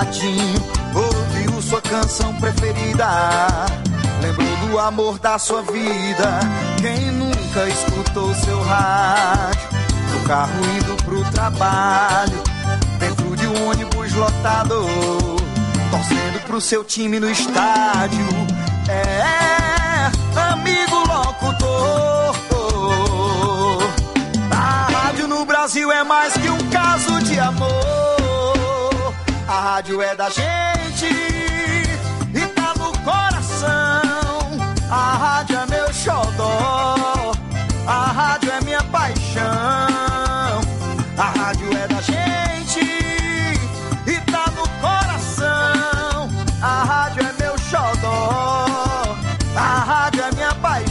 ratinho ouviu sua canção preferida. Lembrou do amor da sua vida. Quem nunca escutou seu rádio? No carro indo pro trabalho, dentro de um ônibus lotado, torcendo pro seu time no estádio. É, amigo locutor. A rádio no Brasil é mais que um caso de amor. A rádio é da gente e tá no coração. A rádio é meu xodó, a rádio é minha paixão. A rádio é da gente e tá no coração. A rádio é meu xodó, a rádio é minha paixão.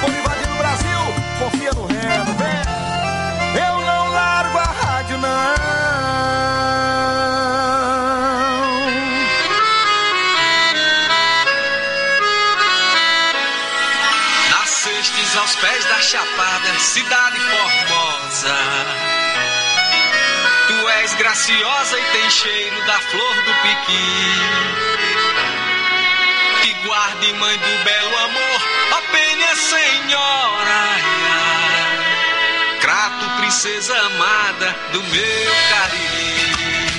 Vamos invadir o Brasil, confia no reino, vem. Eu não largo a rádio, não. Nascestes aos pés da Chapada, cidade formosa. Tu és graciosa e tem cheiro da flor do piqui. Te guarde, mãe do belo amor penha senhora. Crato, princesa amada do meu Cariri.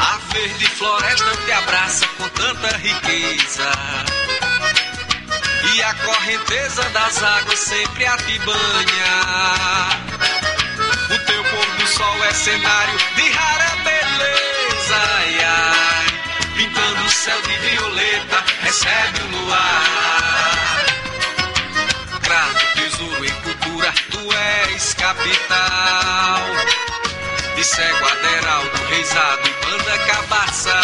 A verde floresta te abraça com tanta riqueza. E a correnteza das águas sempre a te banha. O teu pôr do sol é cenário de rara beleza. Ai, ai, pintando o céu de violeta, recebe o luar. Crato, tesouro em cultura, tu és capital. De cego Aderaldo, reisado e banda cabaçal.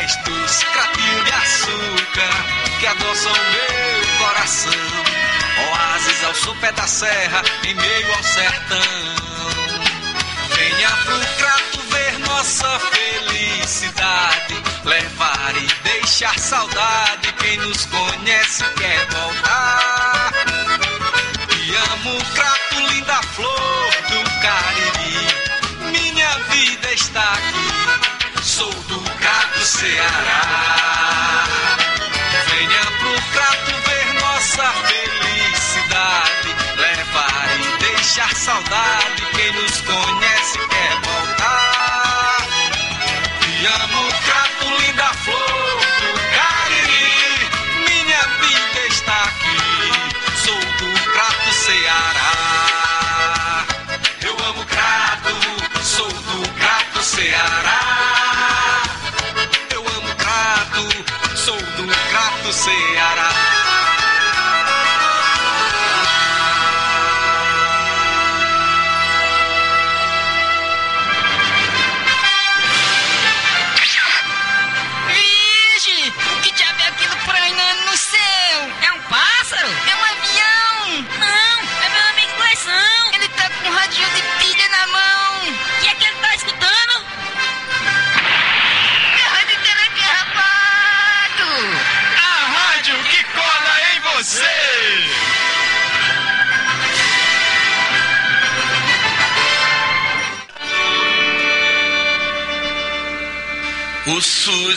És cratinhos de açúcar que adoçam meu coração. Oásis ao sopé da serra, em meio ao sertão. Venha pro crato nossa felicidade. Levar e deixar saudade. Quem nos conhece quer voltar. Te amo, crato, linda flor do Cariri. Minha vida está aqui. Sou do crato Ceará. Venha pro crato ver nossa felicidade. Levar e deixar saudade. Ceará.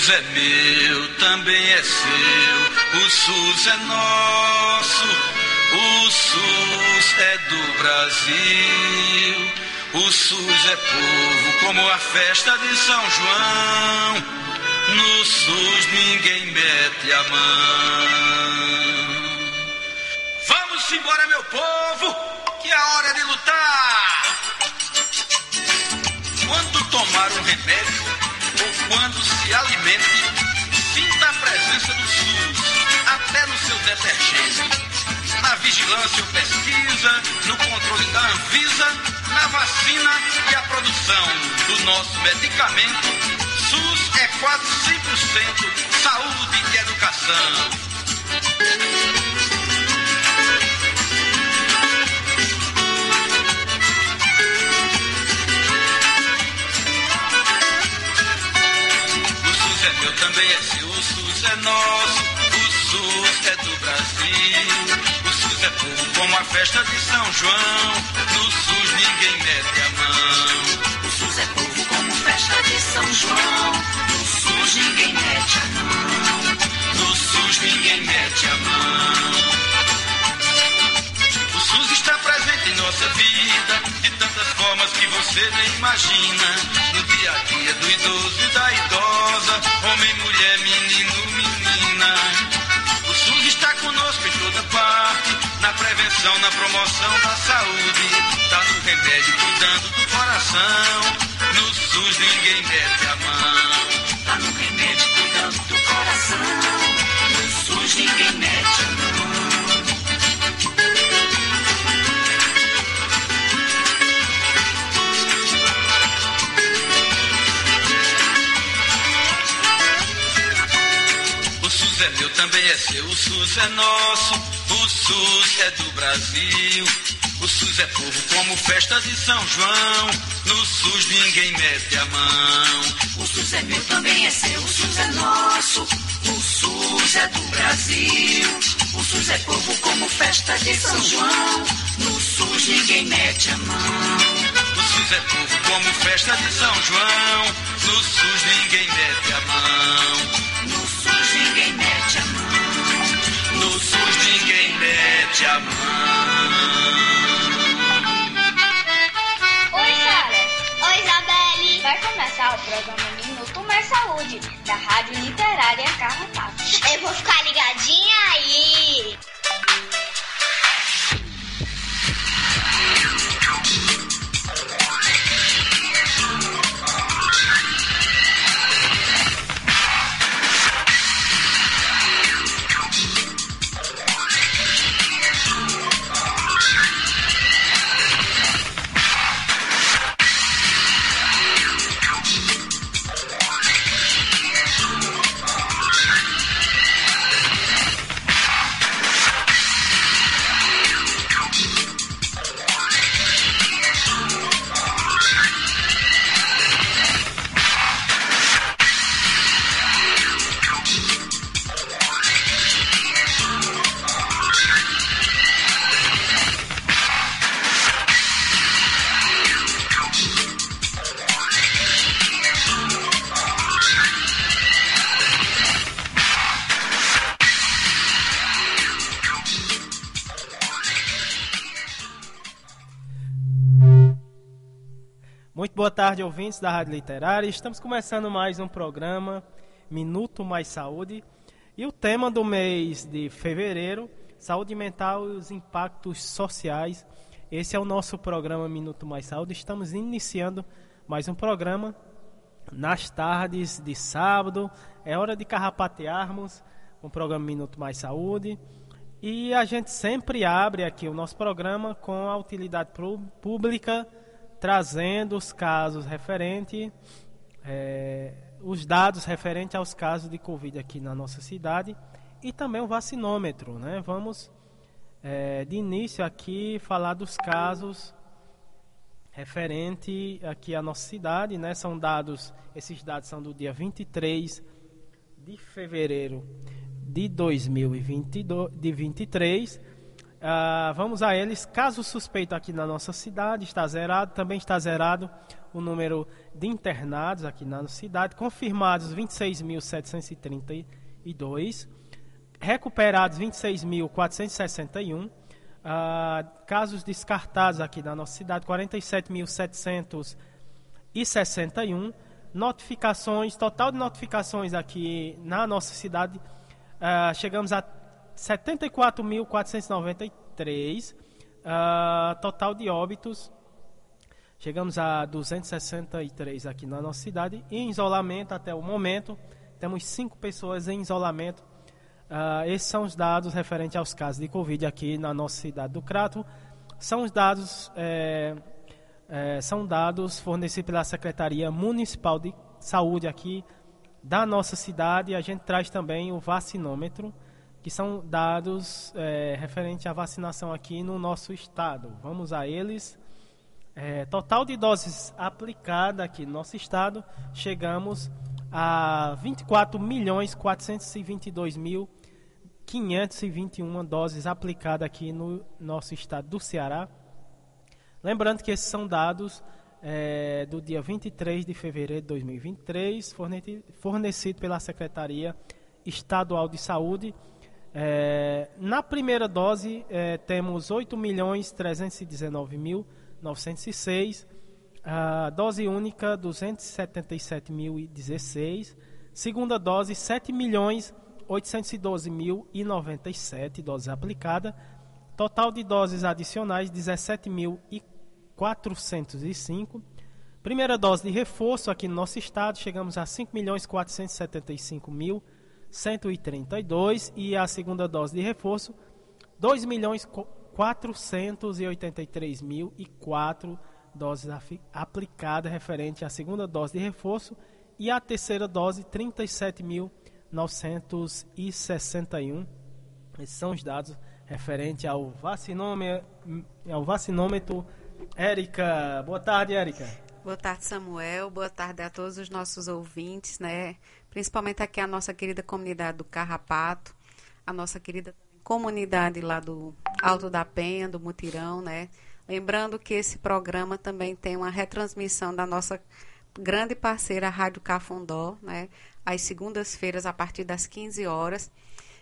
SUS é meu, também é seu. O SUS é nosso. O SUS é do Brasil. O SUS é povo, como a festa de São João. No SUS ninguém mete a mão. Vamos embora, meu povo, que é hora de lutar. Quando tomar um remédio vigilância ou pesquisa, no controle da Anvisa, na vacina e a produção do nosso medicamento, SUS é quase 100% saúde e educação. É também é seu, o SUS é nosso, o SUS é do Brasil. Como a festa de São João, no SUS ninguém mete a mão. O SUS é povo como festa de São João. No SUS ninguém mete a mão. No SUS ninguém mete a mão. O SUS está presente em nossa vida de tantas formas que você nem imagina. No dia a dia do idoso e da idosa, homem, mulher, menino, menina. O SUS está conosco em toda parte, na prevenção, na promoção da saúde. Tá no remédio, cuidando do coração. No SUS ninguém mete a mão. Tá no remédio cuidando do coração. No SUS ninguém mete a mão. O SUS é meu, também é seu, o SUS é nosso, o SUS é do Brasil. O SUS é povo como festa de São João, no SUS ninguém mete a mão. O SUS é meu, também é seu. O SUS é nosso. O SUS é do Brasil. O SUS é povo como festa de São João. No SUS SUS ninguém mete a mão. O SUS é povo como festa de São João. No SUS ninguém mete a mão. No SUS ninguém mete a mão. Mete a mão. Oi, Sara. Oi, Isabelle. Vai começar o programa Minuto Mais Saúde, da Rádio Literária Carrapato. Eu vou ficar ligadinha aí. Tarde, ouvintes da Rádio Literária. Estamos começando mais um programa Minuto Mais Saúde. E o tema do mês de fevereiro, saúde mental e os impactos sociais. Esse é o nosso programa Minuto Mais Saúde. Estamos iniciando mais um programa nas tardes de sábado. É hora de carrapatearmos o programa Minuto Mais Saúde. E a gente sempre abre aqui o nosso programa com a utilidade pública trazendo os casos referentes, é, os dados referentes aos casos de Covid aqui na nossa cidade e também o vacinômetro. Né? Vamos, é, de início aqui, falar dos casos referente aqui à nossa cidade. Né? São dados, esses dados são do dia 23 de fevereiro de 2023. Uh, vamos a eles. Caso suspeito aqui na nossa cidade, está zerado. Também está zerado o número de internados aqui na nossa cidade. Confirmados 26.732. Recuperados 26.461. Uh, ah, casos descartados aqui na nossa cidade 47.761. Notificações, total de notificações aqui na nossa cidade, uh, chegamos a 74.493. Uh, ah, total de óbitos. Chegamos a 263 aqui na nossa cidade. Em isolamento até o momento, temos cinco pessoas em isolamento. Uh, esses são os dados referentes aos casos de Covid aqui na nossa cidade do Crato. São os dados, é, é, são dados fornecidos pela Secretaria Municipal de Saúde aqui da nossa cidade. A gente traz também o vacinômetro que são dados é, referentes à vacinação aqui no nosso estado. Vamos a eles. É, total de doses aplicadas aqui no nosso estado, chegamos a 24 milhões 422 mil 521 doses aplicadas aqui no nosso estado do Ceará. Lembrando que esses são dados é, do dia 23 de fevereiro de 2023, fornecido pela Secretaria Estadual de Saúde é, na primeira dose, é, temos 8.319.906. A dose única, 277.016. Segunda dose, 7.812.097 doses aplicadas. Total de doses adicionais, 17.405. Primeira dose de reforço aqui no nosso estado, chegamos a 5.475.000 132 e a segunda dose de reforço 2 milhões 483 mil e 4 doses aplicadas referente à segunda dose de reforço e a terceira dose 37.961. Esses são os dados referente ao vacinômetro, ao vacinômetro. Érica, boa tarde, Érica. Boa tarde, Samuel. Boa tarde a todos os nossos ouvintes, né? principalmente aqui a nossa querida comunidade do Carrapato, a nossa querida comunidade lá do Alto da Penha, do Mutirão, né? Lembrando que esse programa também tem uma retransmissão da nossa grande parceira Rádio Cafundó, né? Às segundas-feiras, a partir das 15 horas.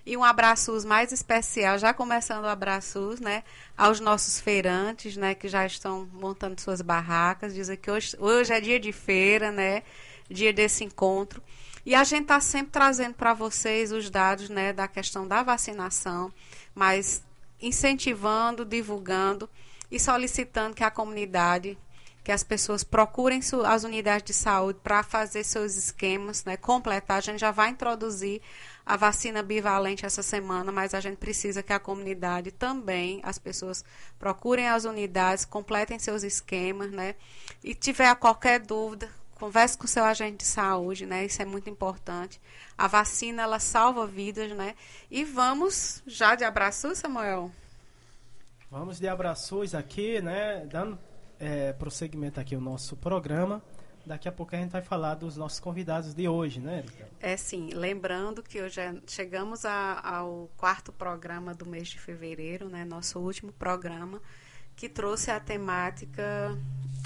E um abraço mais especial, já começando o abraços, né, aos nossos feirantes, né, que já estão montando suas barracas. Dizem que hoje, hoje é dia de feira, né, dia desse encontro. E a gente está sempre trazendo para vocês os dados, né, da questão da vacinação, mas incentivando, divulgando e solicitando que a comunidade que as pessoas procurem as unidades de saúde para fazer seus esquemas, né, completar. A gente já vai introduzir a vacina bivalente essa semana, mas a gente precisa que a comunidade também, as pessoas procurem as unidades, completem seus esquemas, né? E tiver qualquer dúvida, converse com seu agente de saúde, né? Isso é muito importante. A vacina ela salva vidas, né? E vamos já de abraço, Samuel. Vamos de abraços aqui, né? Dando é, prosseguimento aqui o nosso programa. Daqui a pouco a gente vai falar dos nossos convidados de hoje, né, Erika? É sim. Lembrando que hoje é, chegamos a, ao quarto programa do mês de fevereiro, né? Nosso último programa, que trouxe a temática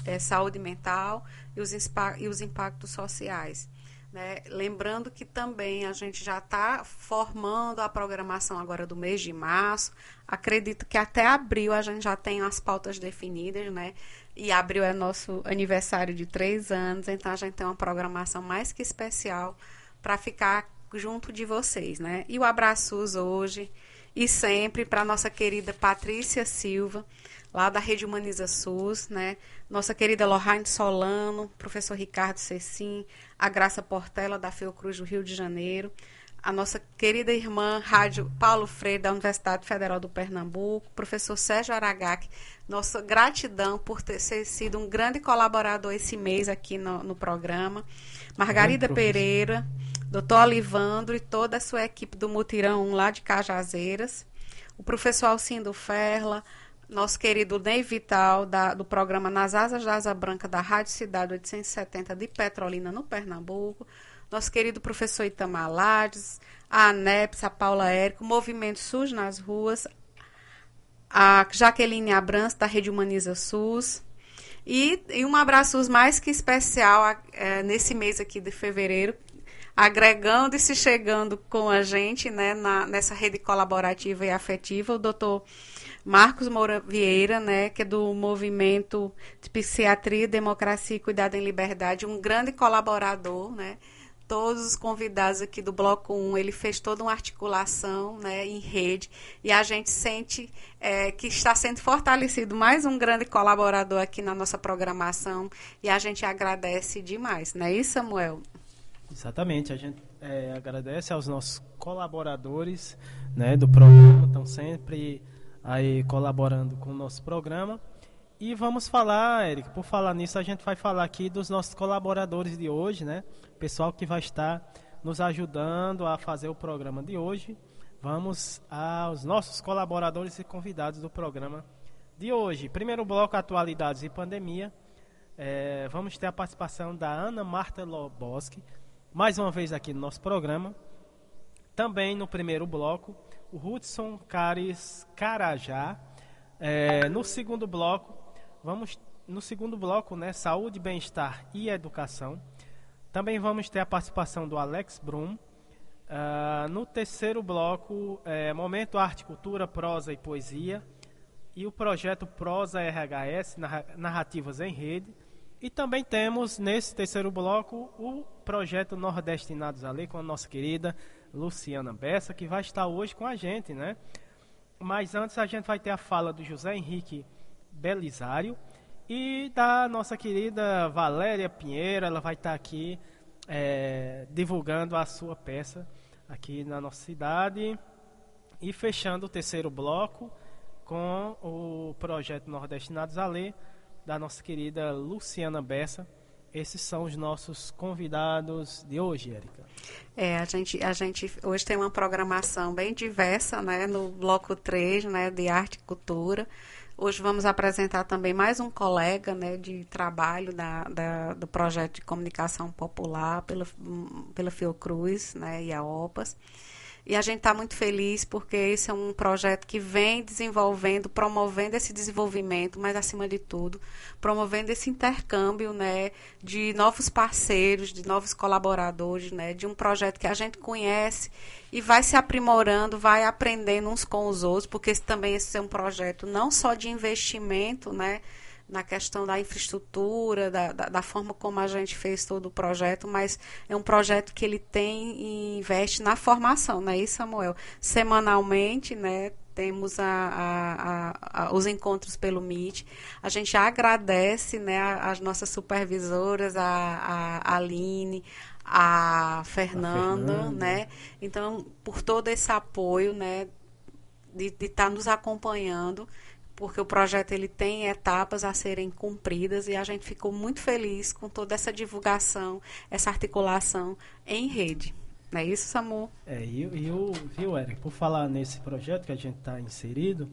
é, saúde mental e os, e os impactos sociais. Né? Lembrando que também a gente já está formando a programação agora do mês de março. Acredito que até abril a gente já tem as pautas definidas, né? E abril é nosso aniversário de três anos, então a gente tem uma programação mais que especial para ficar junto de vocês, né? E o abraços hoje e sempre para nossa querida Patrícia Silva, lá da Rede Humaniza SUS, né? Nossa querida Lohane Solano, professor Ricardo Cecim, a Graça Portela da Fiocruz do Rio de Janeiro, a nossa querida irmã Rádio Paulo Freire da Universidade Federal do Pernambuco, professor Sérgio Aragaki, nossa gratidão por ter sido um grande colaborador esse mês aqui no, no programa, Margarida Pereira, doutor Olivandro e toda a sua equipe do Mutirão lá de Cajazeiras, o professor Alcindo Ferla, nosso querido Ney Vital, da, do programa Nas Asas da Asa Branca da Rádio Cidade 870 de Petrolina, no Pernambuco, nosso querido professor Itamar Lades, a ANEPS, a Paula Érico, o Movimento SUS nas ruas, a Jaqueline Abrantes, da Rede Humaniza SUS, e, e um abraço mais que especial é, nesse mês aqui de fevereiro, agregando e se chegando com a gente né, na, nessa rede colaborativa e afetiva, o doutor Marcos Moura Vieira, né, que é do movimento de psiquiatria, democracia e cuidado em liberdade, um grande colaborador, né, todos os convidados aqui do Bloco 1, ele fez toda uma articulação né, em rede e a gente sente é, que está sendo fortalecido mais um grande colaborador aqui na nossa programação e a gente agradece demais, não é isso, Samuel? Exatamente, a gente é, agradece aos nossos colaboradores né, do programa, estão sempre aí colaborando com o nosso programa. E vamos falar, Eric, por falar nisso, a gente vai falar aqui dos nossos colaboradores de hoje, né? Pessoal que vai estar nos ajudando a fazer o programa de hoje. Vamos aos nossos colaboradores e convidados do programa de hoje. Primeiro bloco, atualidades e pandemia. É, vamos ter a participação da Ana Marta Loboski, mais uma vez aqui no nosso programa. Também no primeiro bloco, o Hudson Cares Carajá. É, no segundo bloco, Vamos no segundo bloco, né, saúde, bem-estar e educação. Também vamos ter a participação do Alex Brum. Uh, no terceiro bloco, é, momento arte, cultura, prosa e poesia. E o projeto Prosa RHS, Narrativas em Rede. E também temos, nesse terceiro bloco, o projeto Nordestinados a Ler, com a nossa querida Luciana Bessa, que vai estar hoje com a gente, né? Mas antes a gente vai ter a fala do José Henrique Belisário e da nossa querida Valéria Pinheiro. Ela vai estar aqui é, divulgando a sua peça aqui na nossa cidade e fechando o terceiro bloco com o projeto Nordestinados a Ler da nossa querida Luciana Bessa. Esses são os nossos convidados de hoje, Érica. É, a gente, a gente hoje tem uma programação bem diversa, né, no bloco 3, né, de arte e cultura. Hoje vamos apresentar também mais um colega né, de trabalho da, da, do projeto de comunicação popular pela, pela Fiocruz né, e a OPAS. E a gente está muito feliz porque esse é um projeto que vem desenvolvendo, promovendo esse desenvolvimento, mas acima de tudo, promovendo esse intercâmbio né, de novos parceiros, de novos colaboradores, né, de um projeto que a gente conhece e vai se aprimorando, vai aprendendo uns com os outros, porque esse, também esse é um projeto não só de investimento, né? Na questão da infraestrutura, da, da, da, forma como a gente fez todo o projeto, mas é um projeto que ele tem e investe na formação, não é isso, Samuel? Semanalmente, né, temos a, a, a, os encontros pelo Meet. A gente agradece né, as nossas supervisoras, a, a Aline, a Fernanda, a Fernanda, né? Então, por todo esse apoio, né, de estar tá nos acompanhando porque o projeto ele tem etapas a serem cumpridas e a gente ficou muito feliz com toda essa divulgação, essa articulação em rede. Não é isso, Samu? É, e, o, viu, Eric, por falar nesse projeto que a gente está inserido,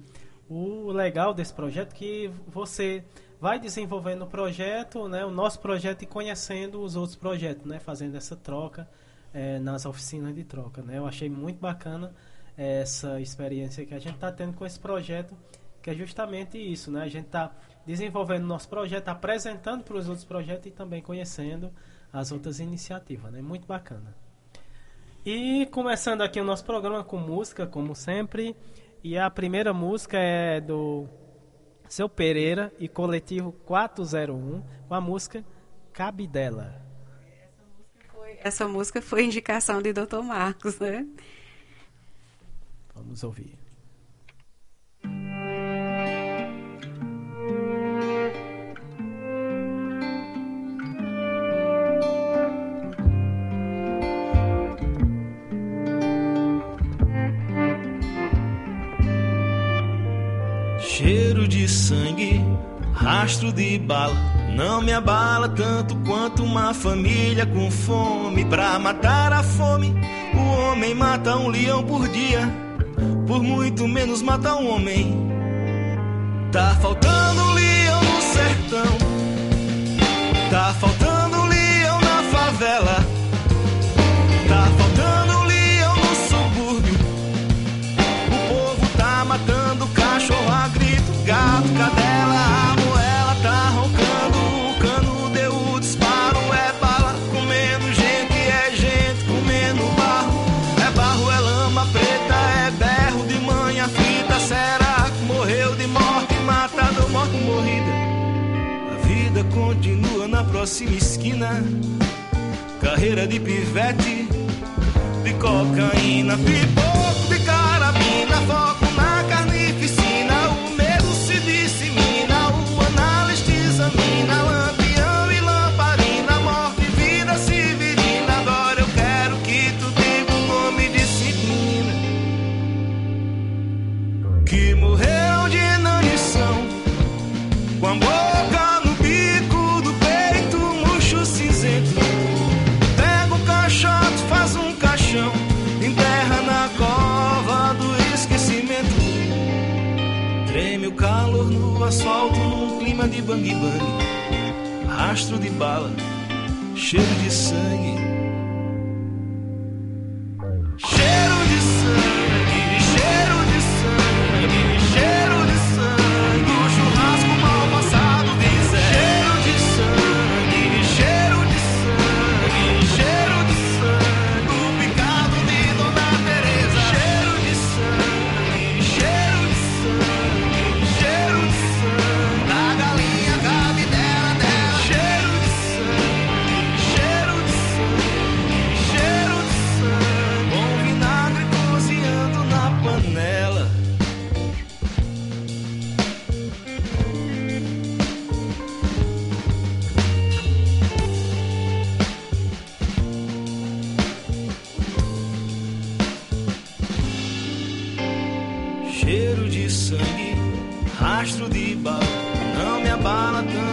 o legal desse projeto é que você vai desenvolvendo o projeto, né, o nosso projeto e conhecendo os outros projetos, né, fazendo essa troca é, nas oficinas de troca. Né? Eu achei muito bacana essa experiência que a gente está tendo com esse projeto que é justamente isso, né? A gente está desenvolvendo nosso projeto, apresentando para os outros projetos e também conhecendo as outras iniciativas, né? Muito bacana. E começando aqui o nosso programa com música, como sempre, e a primeira música é do Seu Pereira e Coletivo 401, com a música Cabidela. Essa música foi indicação de Dr. Marcos, né? Vamos ouvir. Sangue, rastro de bala. Não me abala tanto quanto uma família com fome. Pra matar a fome, o homem mata um leão por dia. Por muito menos mata um homem. Tá faltando um leão no sertão. Tá faltando um leão na favela. Próxima esquina. Carreira de pivete, de cocaína, pipoco de carabina, foco bang bang, rastro de bala, cheiro de sangue Judiba, não me abala tanto.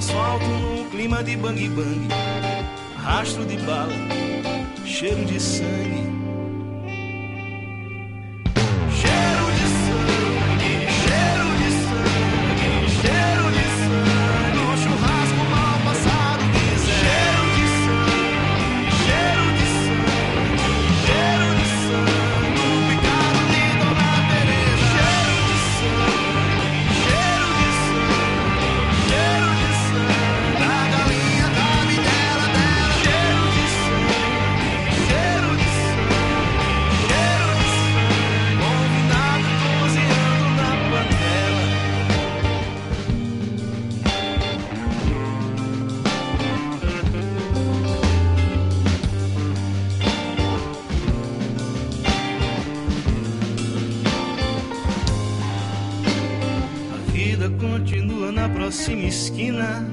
Asfalto, num clima de bang bang. Rastro de bala, cheiro de sangue. Esquina.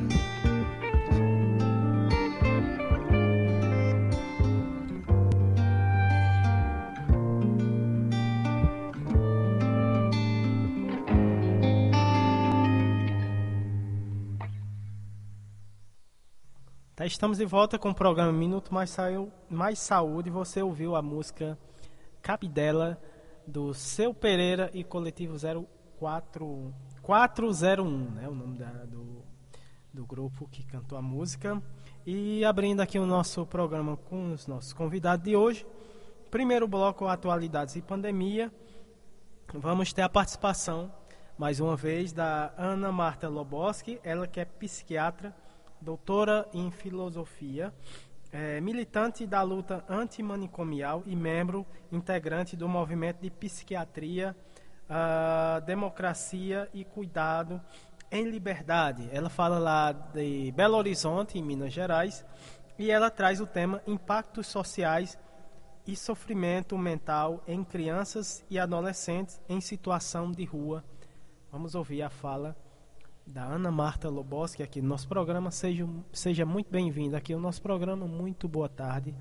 Tá, estamos de volta com o programa Minuto Mais, Mais Saúde. Você ouviu a música Cabidela do Seu Pereira e Coletivo 04, 401, né? O nome da- do, do grupo que cantou a música. E abrindo aqui o nosso programa com os nossos convidados de hoje. Primeiro bloco, Atualidades e Pandemia. Vamos ter a participação, mais uma vez, da Ana Marta Loboski, ela que é psiquiatra, doutora em filosofia, é, militante da luta antimanicomial e membro integrante do movimento de psiquiatria, ah, democracia e cuidado em liberdade. Ela fala lá de Belo Horizonte, em Minas Gerais, e ela traz o tema impactos sociais e sofrimento mental em crianças e adolescentes em situação de rua. Vamos ouvir a fala da Ana Marta Loboski aqui no nosso programa. Seja, seja muito bem-vinda aqui ao nosso programa. Muito boa tarde,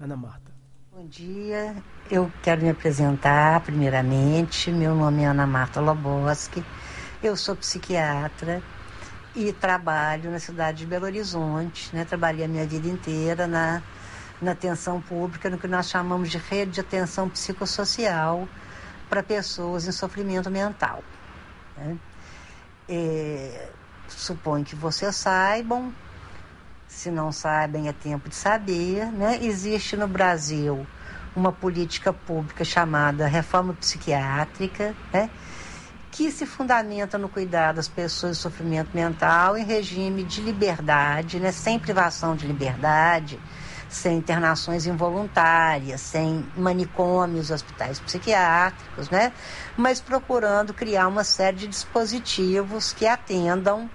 Ana Marta. Bom dia, eu quero me apresentar primeiramente. Meu nome é Ana Marta Loboski, eu sou psiquiatra e trabalho na cidade de Belo Horizonte. Né? Trabalhei a minha vida inteira na, na atenção pública, no que nós chamamos de rede de atenção psicossocial para pessoas em sofrimento mental. Né? É, suponho que vocês saibam, se não sabem, é tempo de saber, né? Existe no Brasil uma política pública chamada reforma psiquiátrica, né? Que se fundamenta no cuidado das pessoas em sofrimento mental em regime de liberdade, né? Sem privação de liberdade, sem internações involuntárias, sem manicômios, hospitais psiquiátricos, né? Mas procurando criar uma série de dispositivos que atendam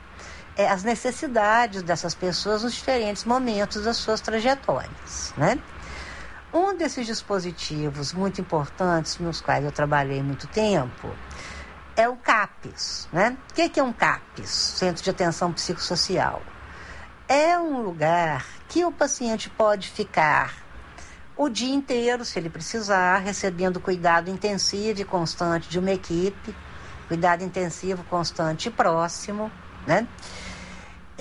é, as necessidades dessas pessoas nos diferentes momentos das suas trajetórias, né? Um desses dispositivos muito importantes, nos quais eu trabalhei muito tempo, é o CAPES, né? O que é um CAPES? Centro de Atenção Psicossocial. É um lugar que o paciente pode ficar o dia inteiro, se ele precisar, recebendo cuidado intensivo e constante de uma equipe, cuidado intensivo, constante e próximo, né?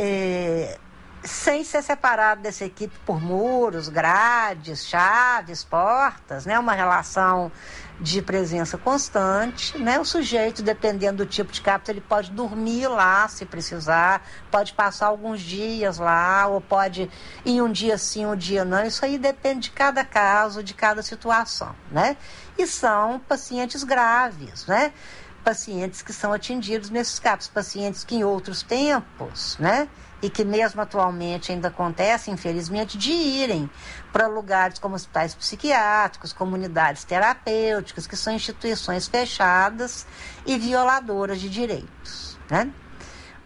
É, sem ser separado dessa equipe por muros, grades, chaves, portas, né? Uma relação de presença constante, né? O sujeito, dependendo do tipo de capta, ele pode dormir lá se precisar, pode passar alguns dias lá, ou pode ir um dia sim, um dia não. Isso aí depende de cada caso, de cada situação, né? E são pacientes graves, né? Pacientes que são atingidos nesses CAPs, pacientes que em outros tempos, né? E que mesmo atualmente ainda acontece, infelizmente, de irem para lugares como hospitais psiquiátricos, comunidades terapêuticas, que são instituições fechadas e violadoras de direitos, né?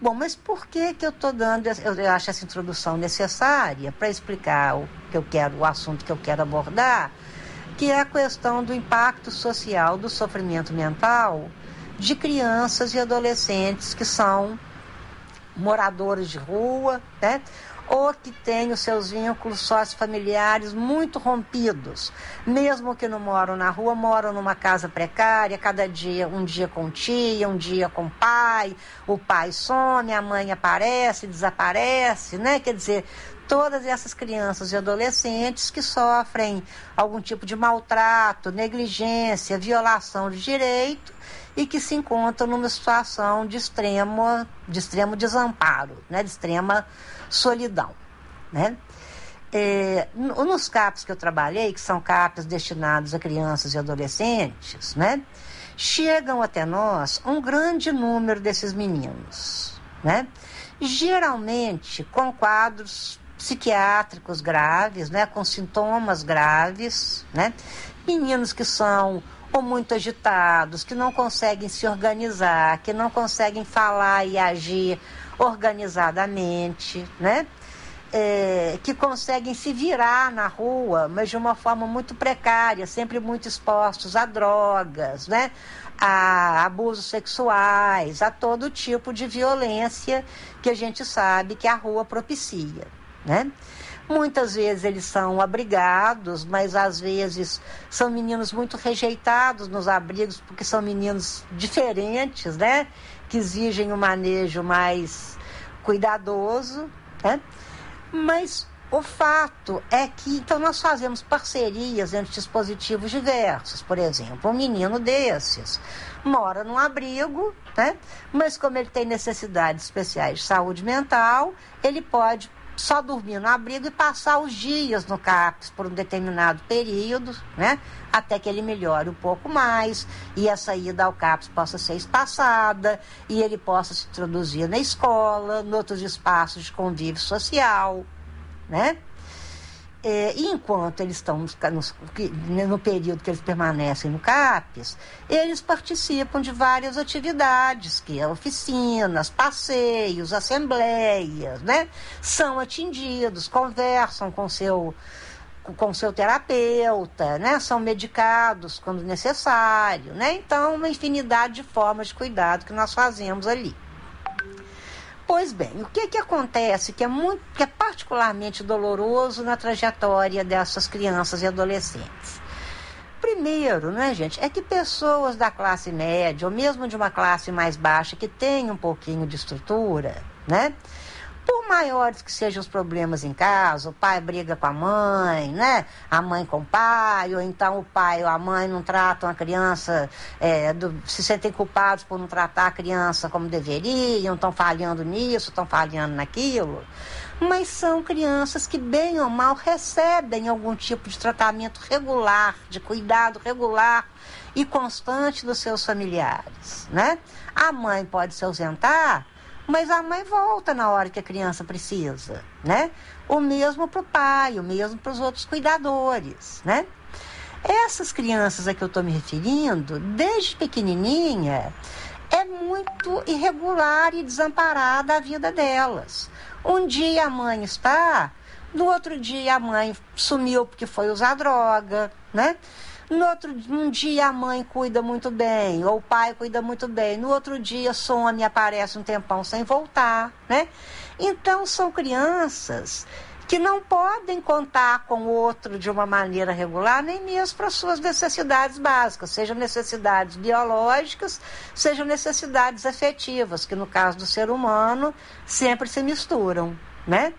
Bom, mas por que, que eu estou dando, eu acho essa introdução necessária para explicar o que eu quero, o assunto que eu quero abordar, que é a questão do impacto social do sofrimento mental de crianças e adolescentes que são moradores de rua, né? ou que têm os seus vínculos sociofamiliares muito rompidos, mesmo que não moram na rua, moram numa casa precária, cada dia, um dia com tia, um dia com pai, o pai some, a mãe aparece, desaparece, né? Quer dizer, todas essas crianças e adolescentes que sofrem algum tipo de maltrato, negligência, violação de direito e que se encontram numa situação de extremo, de extremo desamparo, né? de extrema solidão. Né? É, nos CAPs que eu trabalhei, que são CAPs destinados a crianças e adolescentes, né? chegam até nós um grande número desses meninos. Né? Geralmente com quadros psiquiátricos graves, né, com sintomas graves, né, meninos que são ou muito agitados, que não conseguem se organizar, que não conseguem falar e agir organizadamente, né? É, que conseguem se virar na rua, mas de uma forma muito precária, sempre muito expostos a drogas, né? a abusos sexuais, a todo tipo de violência que a gente sabe que a rua propicia. Né? Muitas vezes eles são abrigados, mas às vezes são meninos muito rejeitados nos abrigos, porque são meninos diferentes, né? Que exigem um manejo mais cuidadoso, né? Mas o fato é que, então, nós fazemos parcerias entre dispositivos diversos. Por exemplo, um menino desses mora num abrigo, né? mas como ele tem necessidades especiais de saúde mental, ele pode só dormir no abrigo e passar os dias no CAPS por um determinado período, né? Até que ele melhore um pouco mais e a saída ao CAPS possa ser espaçada e ele possa se introduzir na escola, em outros espaços de convívio social, né? É, enquanto eles estão no, no, período que eles permanecem no CAPES, eles participam de várias atividades, que é oficinas, passeios, assembleias, né? São atendidos, conversam com seu com seu terapeuta, né? São medicados quando necessário, né? Então, uma infinidade de formas de cuidado que nós fazemos ali. Pois bem, o que, que acontece que é, muito, que é particularmente doloroso na trajetória dessas crianças e adolescentes? Primeiro, né, gente, é que pessoas da classe média, ou mesmo de uma classe mais baixa, que tem um pouquinho de estrutura, né? Por maiores que sejam os problemas em casa, o pai briga com a mãe, né? A mãe com o pai, ou então o pai ou a mãe não tratam a criança, é, do, se sentem culpados por não tratar a criança como deveriam, estão falhando nisso, estão falhando naquilo. Mas são crianças que, bem ou mal, recebem algum tipo de tratamento regular, de cuidado regular e constante dos seus familiares, né? A mãe pode se ausentar mas a mãe volta na hora que a criança precisa, né? O mesmo para o pai, o mesmo para os outros cuidadores, né? Essas crianças a que eu estou me referindo, desde pequenininha, é muito irregular e desamparada a vida delas. Um dia a mãe está, no outro dia a mãe sumiu porque foi usar droga, né? No outro um dia a mãe cuida muito bem, ou o pai cuida muito bem. No outro dia some e aparece um tempão sem voltar, né? Então são crianças que não podem contar com o outro de uma maneira regular, nem mesmo para suas necessidades básicas, sejam necessidades biológicas, sejam necessidades afetivas, que no caso do ser humano sempre se misturam, né?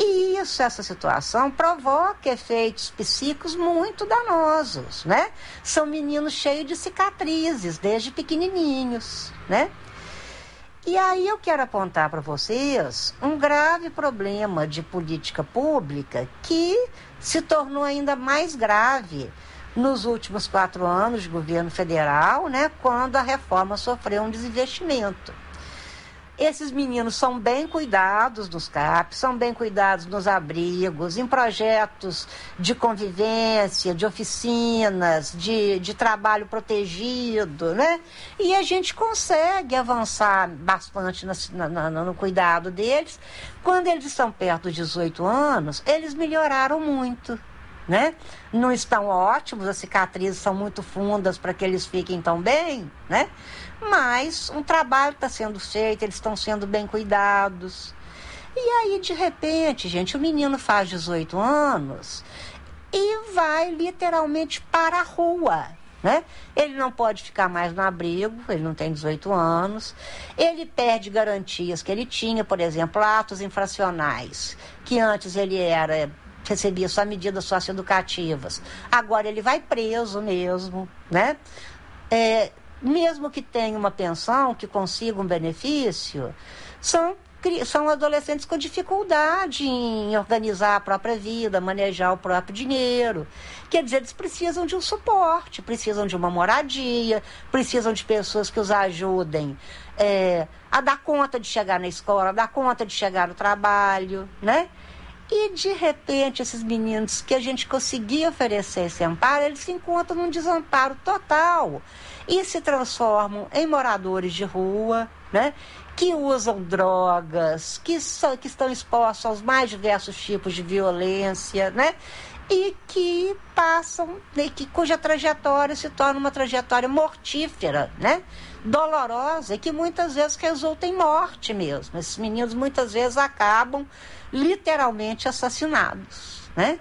E isso, essa situação, provoca efeitos psíquicos muito danosos, né? São meninos cheios de cicatrizes, desde pequenininhos, né? E aí eu quero apontar para vocês um grave problema de política pública que se tornou ainda mais grave nos últimos quatro anos de governo federal, né, quando a reforma sofreu um desinvestimento. Esses meninos são bem cuidados nos CAPs, são bem cuidados nos abrigos, em projetos de convivência, de oficinas, de, de trabalho protegido, né? E a gente consegue avançar bastante no, no, no cuidado deles. Quando eles estão perto dos 18 anos, eles melhoraram muito né? Não estão ótimos, as cicatrizes são muito fundas para que eles fiquem tão bem, né? Mas um trabalho está sendo feito, eles estão sendo bem cuidados. E aí, de repente, gente, o menino faz 18 anos e vai literalmente para a rua. Né? Ele não pode ficar mais no abrigo, ele não tem 18 anos. Ele perde garantias que ele tinha, por exemplo, atos infracionais, que antes ele era recebia só medidas socioeducativas. Agora ele vai preso mesmo, né? É, mesmo que tenha uma pensão, que consiga um benefício, são, são adolescentes com dificuldade em organizar a própria vida, manejar o próprio dinheiro. Quer dizer, eles precisam de um suporte, precisam de uma moradia, precisam de pessoas que os ajudem é, a dar conta de chegar na escola, a dar conta de chegar no trabalho, né? E de repente, esses meninos que a gente conseguia oferecer esse amparo, eles se encontram num desamparo total e se transformam em moradores de rua, né? que usam drogas, que, são, que estão expostos aos mais diversos tipos de violência, né? e que passam, né, que, cuja trajetória se torna uma trajetória mortífera, né? dolorosa, e que muitas vezes resulta em morte mesmo. Esses meninos muitas vezes acabam literalmente assassinados. Né?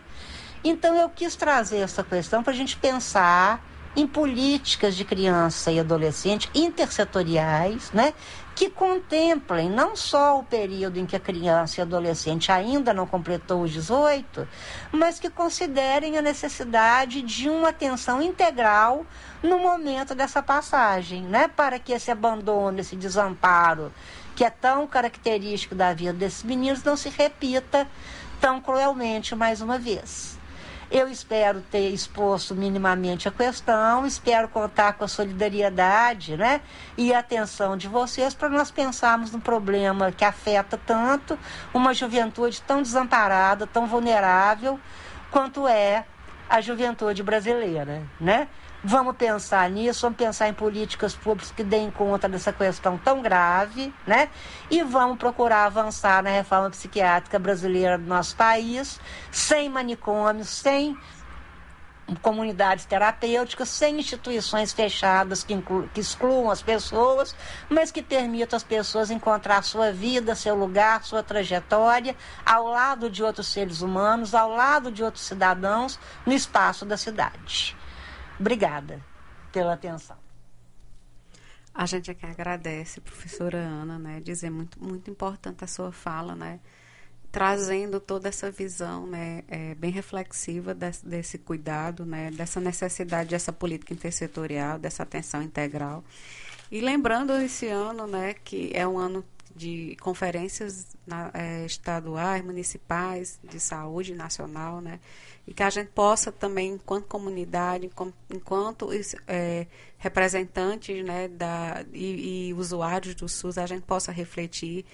Então eu quis trazer essa questão para a gente pensar em políticas de criança e adolescente intersetoriais, né, que contemplem não só o período em que a criança e adolescente ainda não completou os 18, mas que considerem a necessidade de uma atenção integral no momento dessa passagem, né, para que esse abandono, esse desamparo que é tão característico da vida desses meninos não se repita tão cruelmente mais uma vez. Eu espero ter exposto minimamente a questão, espero contar com a solidariedade né, e atenção de vocês para nós pensarmos no problema que afeta tanto uma juventude tão desamparada, tão vulnerável quanto é a juventude brasileira. Né? Vamos pensar nisso, vamos pensar em políticas públicas que deem conta dessa questão tão grave, né? E vamos procurar avançar na reforma psiquiátrica brasileira do nosso país, sem manicômios, sem comunidades terapêuticas, sem instituições fechadas que, que excluam as pessoas, mas que permitam às pessoas encontrar sua vida, seu lugar, sua trajetória, ao lado de outros seres humanos, ao lado de outros cidadãos, no espaço da cidade. Obrigada pela atenção. A gente aqui agradece, professora Ana, né? Dizer muito, muito importante a sua fala, né? Trazendo toda essa visão, né? É, bem reflexiva desse, desse cuidado, né? Dessa necessidade dessa política intersetorial, dessa atenção integral. E lembrando esse ano, né? Que é um ano de conferências na, é, estaduais, municipais, de saúde nacional, né? e que a gente possa também, enquanto comunidade, enquanto é, representantes né, da, e, e, usuários do SUS, a gente possa refletir,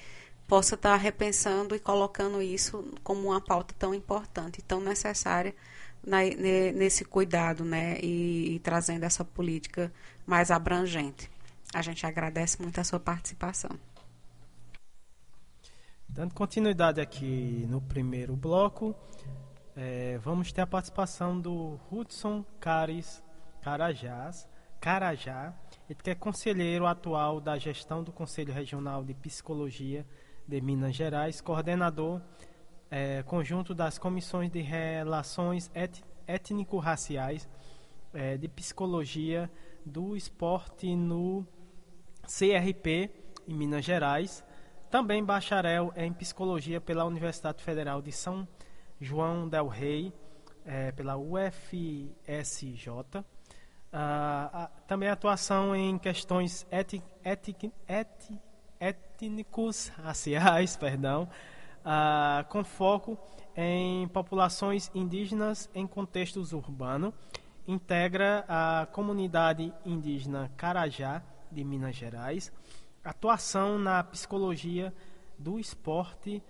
possa estar repensando e colocando isso como uma pauta tão importante, tão necessária na, nesse cuidado né, e, e trazendo essa política mais abrangente. A gente agradece muito a sua participação. Dando continuidade aqui no primeiro bloco, é, vamos ter a participação do Hudson Caris Carajás, Carajá, ele que é conselheiro atual da gestão do Conselho Regional de Psicologia de Minas Gerais, coordenador é, conjunto das comissões de relações étnico-raciais é, de psicologia do esporte no CRP em Minas Gerais, também bacharel em psicologia pela Universidade Federal de São João Del Rey, é, pela UFSJ. Ah, também atuação em questões eti, étnicos perdão, ah, com foco em populações indígenas em contextos urbanos integra a comunidade indígena Carajá de Minas Gerais, atuação na psicologia do esporte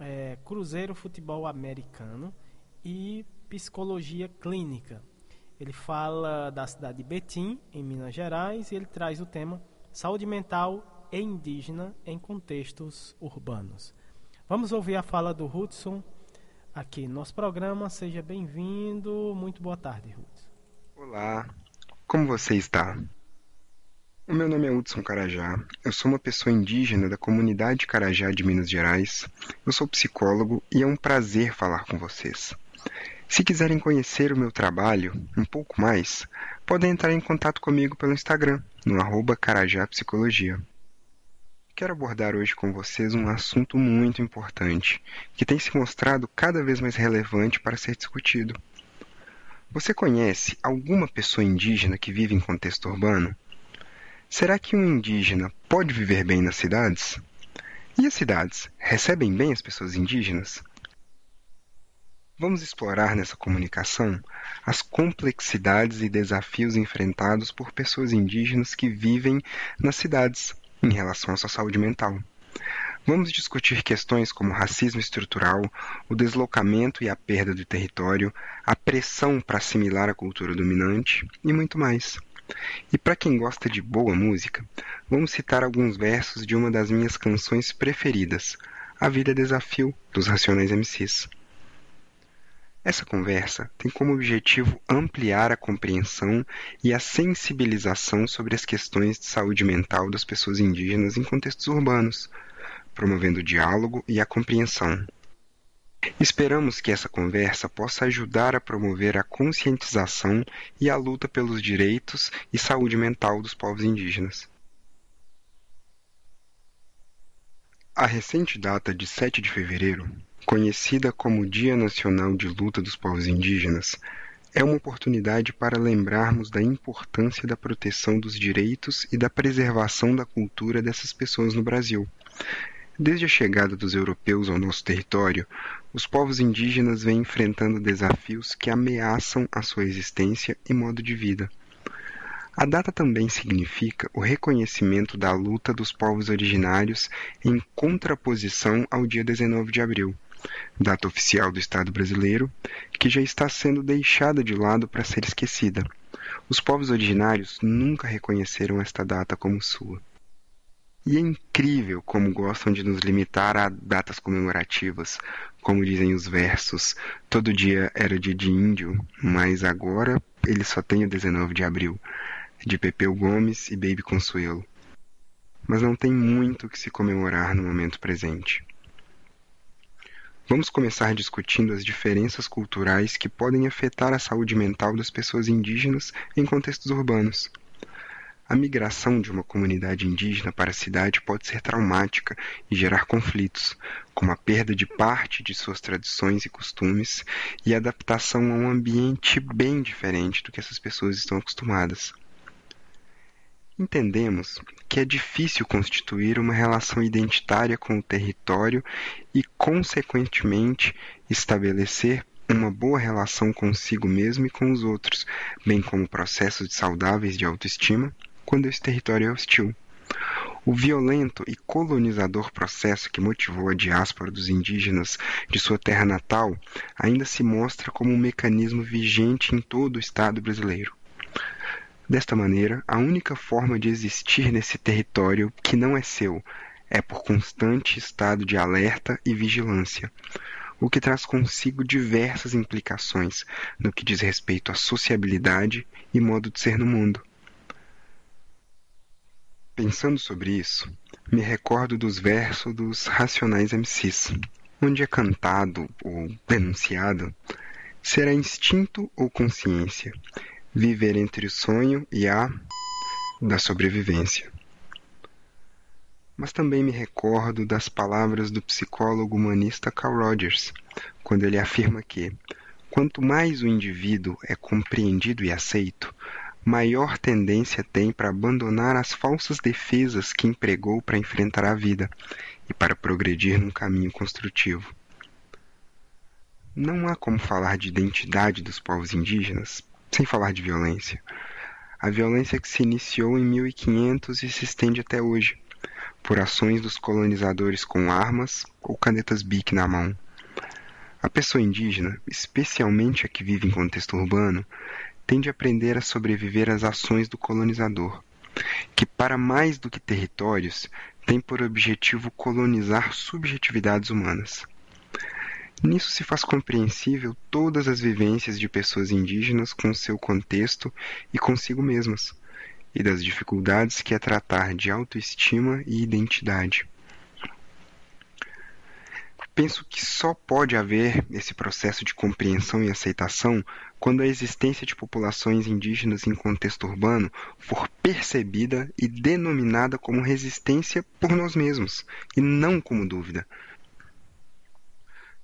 é, Cruzeiro Futebol Americano e psicologia clínica. Ele fala da cidade de Betim, em Minas Gerais, e ele traz o tema saúde mental e indígena em contextos urbanos. Vamos ouvir a fala do Hudson aqui no nosso programa. Seja bem-vindo. Muito boa tarde, Hudson. Olá, como você está? O meu nome é Hudson Carajá, eu sou uma pessoa indígena da comunidade Carajá de Minas Gerais, eu sou psicólogo e é um prazer falar com vocês. Se quiserem conhecer o meu trabalho um pouco mais, podem entrar em contato comigo pelo Instagram, no arroba Carajá Psicologia. Quero abordar hoje com vocês um assunto muito importante, que tem se mostrado cada vez mais relevante para ser discutido. Você conhece alguma pessoa indígena que vive em contexto urbano? Será que um indígena pode viver bem nas cidades? E as cidades recebem bem as pessoas indígenas? Vamos explorar nessa comunicação as complexidades e desafios enfrentados por pessoas indígenas que vivem nas cidades em relação à sua saúde mental. Vamos discutir questões como racismo estrutural, o deslocamento e a perda do território, a pressão para assimilar a cultura dominante e muito mais. E para quem gosta de boa música, vamos citar alguns versos de uma das minhas canções preferidas, A Vida é Desafio, dos Racionais MCs. Essa conversa tem como objetivo ampliar a compreensão e a sensibilização sobre as questões de saúde mental das pessoas indígenas em contextos urbanos, promovendo o diálogo e a compreensão. Esperamos que essa conversa possa ajudar a promover a conscientização e a luta pelos direitos e saúde mental dos povos indígenas. A recente data de 7 de fevereiro, conhecida como Dia Nacional de Luta dos Povos Indígenas, é uma oportunidade para lembrarmos da importância da proteção dos direitos e da preservação da cultura dessas pessoas no Brasil. Desde a chegada dos europeus ao nosso território, os povos indígenas vêm enfrentando desafios que ameaçam a sua existência e modo de vida. A data também significa o reconhecimento da luta dos povos originários em contraposição ao dia 19 de abril, data oficial do Estado brasileiro, que já está sendo deixada de lado para ser esquecida. Os povos originários nunca reconheceram esta data como sua. E é incrível como gostam de nos limitar a datas comemorativas, como dizem os versos, todo dia era dia de índio, mas agora ele só tem o 19 de abril, de Pepeu Gomes e Baby Consuelo. Mas não tem muito que se comemorar no momento presente. Vamos começar discutindo as diferenças culturais que podem afetar a saúde mental das pessoas indígenas em contextos urbanos. A migração de uma comunidade indígena para a cidade pode ser traumática e gerar conflitos, como a perda de parte de suas tradições e costumes e a adaptação a um ambiente bem diferente do que essas pessoas estão acostumadas. Entendemos que é difícil constituir uma relação identitária com o território e, consequentemente, estabelecer uma boa relação consigo mesmo e com os outros, bem como processos saudáveis de autoestima, quando esse território é hostil. O violento e colonizador processo que motivou a diáspora dos indígenas de sua terra natal ainda se mostra como um mecanismo vigente em todo o Estado brasileiro. Desta maneira, a única forma de existir nesse território que não é seu é por constante estado de alerta e vigilância, o que traz consigo diversas implicações no que diz respeito à sociabilidade e modo de ser no mundo. Pensando sobre isso, me recordo dos versos dos Racionais MCs, onde é cantado ou denunciado será instinto ou consciência, viver entre o sonho e a da sobrevivência. Mas também me recordo das palavras do psicólogo humanista Carl Rogers, quando ele afirma que, quanto mais o indivíduo é compreendido e aceito, maior tendência tem para abandonar as falsas defesas que empregou para enfrentar a vida e para progredir num caminho construtivo. Não há como falar de identidade dos povos indígenas sem falar de violência. A violência que se iniciou em 1500 e se estende até hoje, por ações dos colonizadores com armas ou canetas BIC na mão. A pessoa indígena, especialmente a que vive em contexto urbano, tende a aprender a sobreviver às ações do colonizador, que, para mais do que territórios, tem por objetivo colonizar subjetividades humanas. Nisso se faz compreensível todas as vivências de pessoas indígenas com seu contexto e consigo mesmas, e das dificuldades que é tratar de autoestima e identidade. Penso que só pode haver esse processo de compreensão e aceitação quando a existência de populações indígenas em contexto urbano for percebida e denominada como resistência por nós mesmos, e não como dúvida.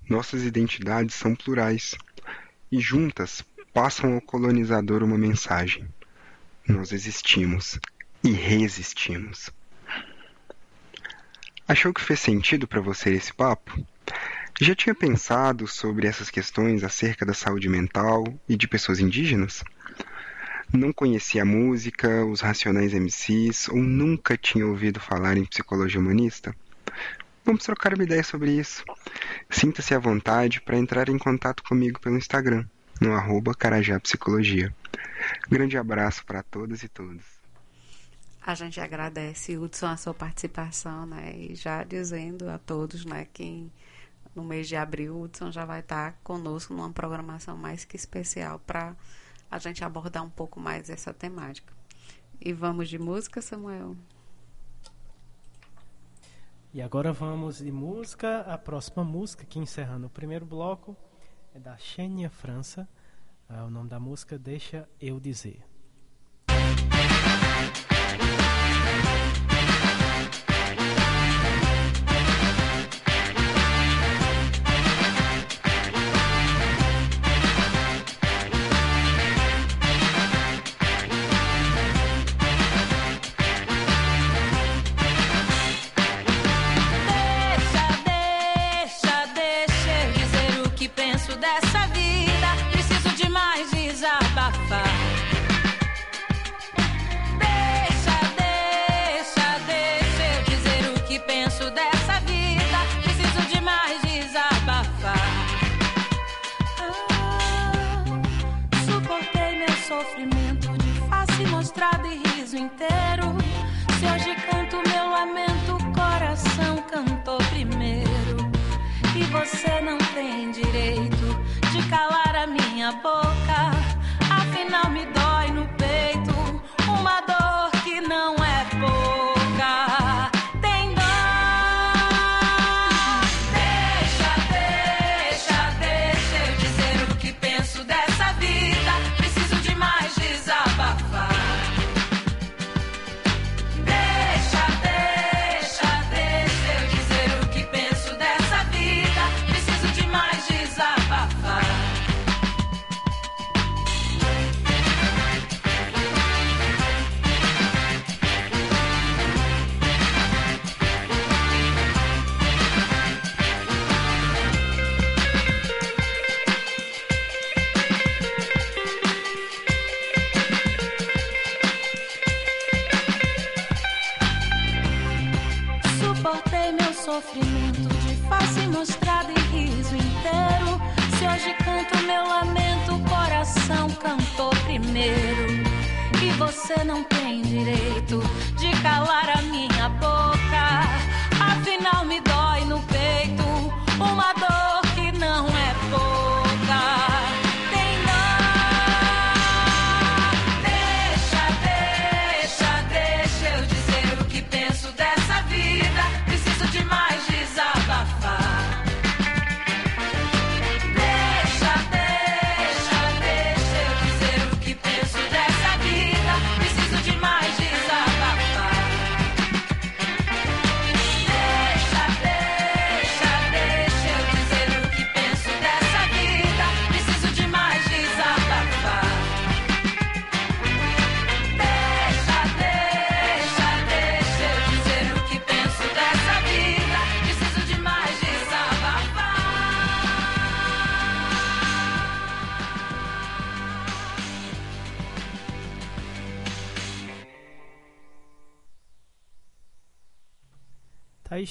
Nossas identidades são plurais, e juntas passam ao colonizador uma mensagem. Nós existimos e resistimos. Achou que fez sentido para você esse papo? Já tinha pensado sobre essas questões acerca da saúde mental e de pessoas indígenas? Não conhecia a música, os Racionais MCs ou nunca tinha ouvido falar em psicologia humanista? Vamos trocar uma ideia sobre isso. Sinta-se à vontade para entrar em contato comigo pelo Instagram, no arroba Carajá Psicologia. Grande abraço para todas e todos. A gente agradece, Hudson, a sua participação, né? E já dizendo a todos, né, que no mês de abril, o Hudson já vai estar conosco numa programação mais que especial para a gente abordar um pouco mais essa temática. E vamos de música, Samuel? E agora vamos de música. A próxima música, que encerrando o primeiro bloco, é da Xenia França. É o nome da música Deixa Eu Dizer.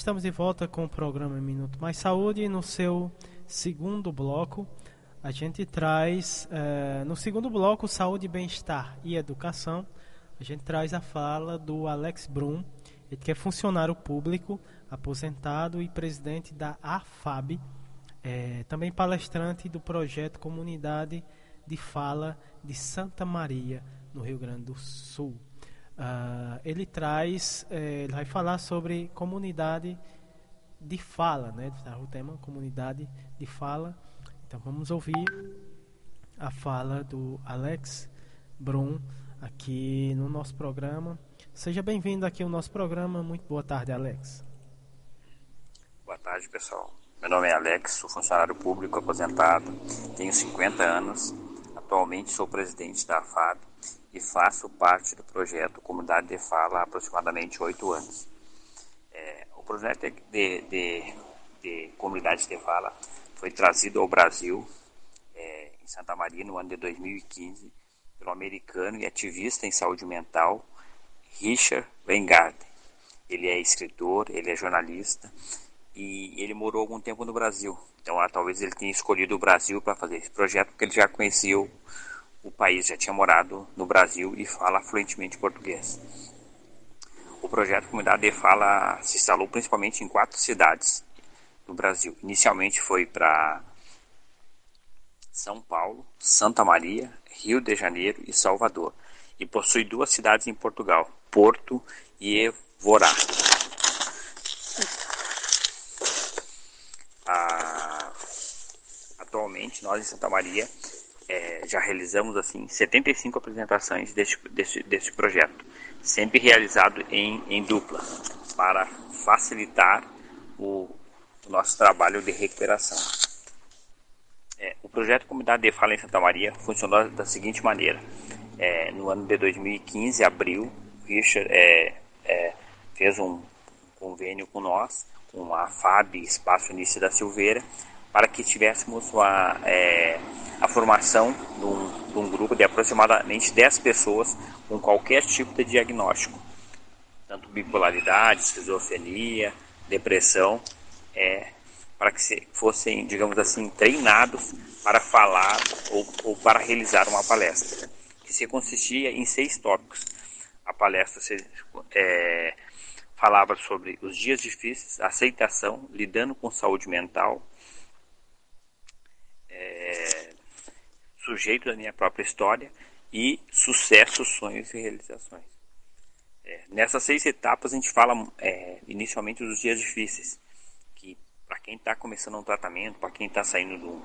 Estamos de volta com o programa Minuto Mais Saúde. No seu segundo bloco, a gente traz, é, no segundo bloco, Saúde, Bem-Estar e Educação, a gente traz a fala do Alex Brum, ele que é funcionário público, aposentado e presidente da AFAB, é, também palestrante do projeto Comunidade de Fala de Santa Maria, no Rio Grande do Sul. Uh, ele traz, é, ele vai falar sobre comunidade de fala, né? O tema comunidade de fala. Então vamos ouvir a fala do Alex Brum aqui no nosso programa. Seja bem-vindo aqui ao nosso programa. Muito boa tarde, Alex. Boa tarde, pessoal. Meu nome é Alex, sou funcionário público aposentado, tenho 50 anos. Atualmente sou presidente da FAB e faço parte do projeto Comunidade de Fala há aproximadamente oito anos. É, o projeto de, de, de Comunidade de Fala foi trazido ao Brasil, é, em Santa Maria, no ano de 2015, pelo americano e ativista em saúde mental Richard Weingarten. Ele é escritor, ele é jornalista e ele morou algum tempo no Brasil. Então, ah, talvez ele tenha escolhido o Brasil para fazer esse projeto, porque ele já conhecia o, o país, já tinha morado no Brasil e fala fluentemente português. O projeto Comunidade de Fala se instalou principalmente em quatro cidades do Brasil. Inicialmente foi para São Paulo, Santa Maria, Rio de Janeiro e Salvador. E possui duas cidades em Portugal, Porto e Evorá. Ah, atualmente, nós em Santa Maria é, já realizamos assim 75 apresentações deste, deste, deste projeto, sempre realizado em, em dupla, para facilitar o, o nosso trabalho de recuperação. É, o projeto Comunidade de Fala em Santa Maria funcionou da seguinte maneira. É, no ano de 2015, abril, Richard é, é, fez um convênio com nós, com a FAB Espaço Início da Silveira, para que tivéssemos uma, é, a formação de um, de um, grupo de aproximadamente 10 pessoas com qualquer tipo de diagnóstico, tanto bipolaridade, esquizofrenia, depressão, é, para que fossem, digamos assim, treinados para falar ou, ou para realizar uma palestra, que se consistia em seis tópicos. A palestra se, é, falava sobre os dias difíceis, aceitação, lidando com saúde mental, é, sujeito da minha própria história e sucessos, sonhos e realizações. É, nessas seis etapas a gente fala é, inicialmente dos dias difíceis, que para quem está começando um tratamento, para quem está saindo do,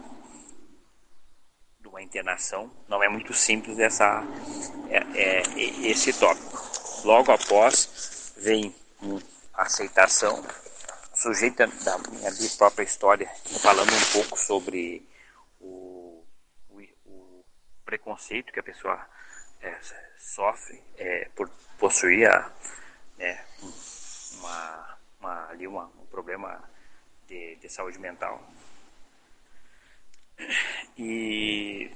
de uma internação, não é muito simples essa, é, é esse tópico. Logo após vem a aceitação, sujeita da minha própria história, falando um pouco sobre preconceito que a pessoa é, sofre é, por possuir a, é, uma, uma, ali uma, um problema de, de saúde mental. E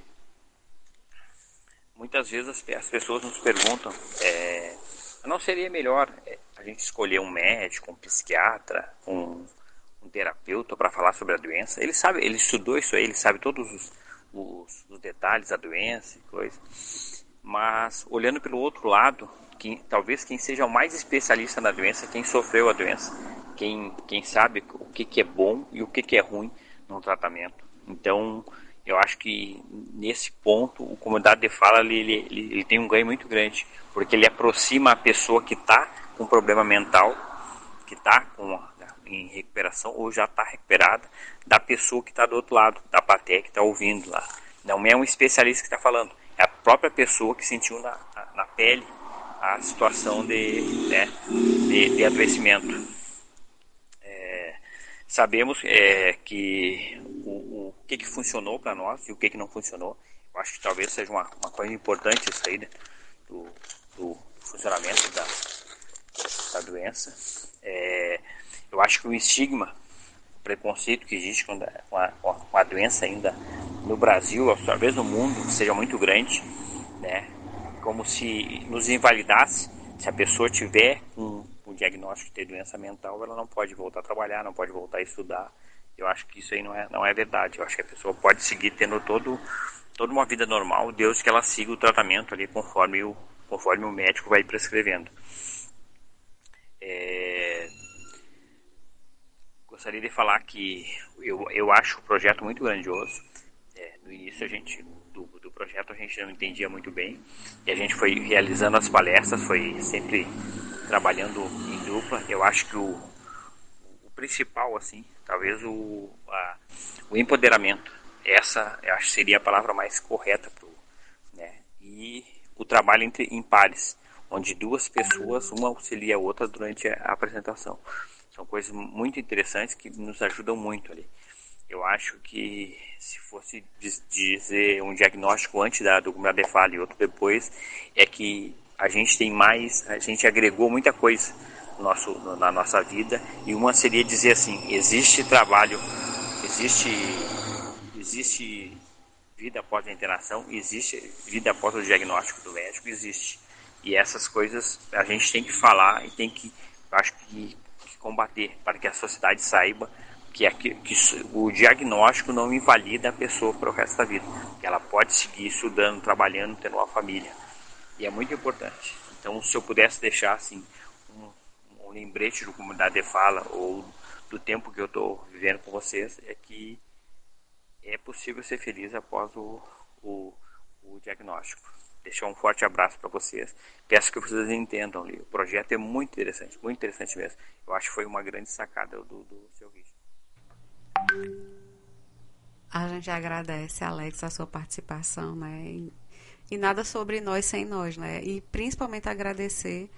muitas vezes as, as pessoas nos perguntam, é, não seria melhor é, a gente escolher um médico, um psiquiatra, um, um terapeuta para falar sobre a doença? Ele sabe, ele estudou isso aí, ele sabe todos os os, os detalhes da doença e coisa. Mas olhando pelo outro lado, quem, talvez quem seja o mais especialista na doença, quem sofreu a doença, quem, quem sabe o que, que é bom e o que, que é ruim no tratamento. Então, eu acho que nesse ponto o comunidade de fala ele, ele, ele, tem um ganho muito grande, porque ele aproxima a pessoa que está com problema mental, que está com em recuperação ou já está recuperada da pessoa que está do outro lado, da plateia que está ouvindo lá. Não é um especialista que está falando, é a própria pessoa que sentiu na, na pele a situação de, né, de, de adoecimento. É, sabemos é, que o, o que, que funcionou para nós e o que, que não funcionou. Eu acho que talvez seja uma, uma coisa importante isso aí, né, do, do funcionamento da, da doença. É, eu acho que o estigma, o preconceito que existe com a, com a, doença ainda no Brasil, talvez no mundo, seja muito grande, né? Como se nos invalidasse se a pessoa tiver um, um diagnóstico de doença mental, ela não pode voltar a trabalhar, não pode voltar a estudar. Eu acho que isso aí não é, não é verdade. Eu acho que a pessoa pode seguir tendo todo, toda uma vida normal, Deus que ela siga o tratamento ali conforme o, conforme o médico vai prescrevendo. É, gostaria de falar que eu, eu acho o projeto muito grandioso. É, no início a gente do, do projeto a gente não entendia muito bem e a gente foi realizando as palestras, foi sempre trabalhando em dupla. Eu acho que o, o principal assim, talvez o, a, o empoderamento, essa eu acho seria a palavra mais correta pro, né? E o trabalho entre em pares onde duas pessoas, uma auxilia a outra durante a apresentação. São coisas muito interessantes que nos ajudam muito ali. Eu acho que se fosse dizer um diagnóstico antes da, do Gradefala e outro depois, é que a gente tem mais, a gente agregou muita coisa no nosso, na nossa vida e uma seria dizer assim, existe trabalho, existe, existe vida após a internação, existe vida após o diagnóstico do médico, existe. E essas coisas a gente tem que falar e tem que, acho que combater para que a sociedade saiba que, é que, que, o diagnóstico não invalida a pessoa para o resto da vida. Que ela pode seguir estudando, trabalhando, tendo uma família. E é muito importante. Então, se eu pudesse deixar assim um, um lembrete do comunidade de fala ou do tempo que eu estou vivendo com vocês, é que é possível ser feliz após o, o, o diagnóstico deixar um forte abraço para vocês. Peço que vocês entendam ali. O projeto é muito interessante, muito interessante mesmo. Eu acho que foi uma grande sacada do, do seu vídeo. A gente agradece, Alex, a sua participação, né? E, e nada sobre nós sem nós, né? E principalmente agradecer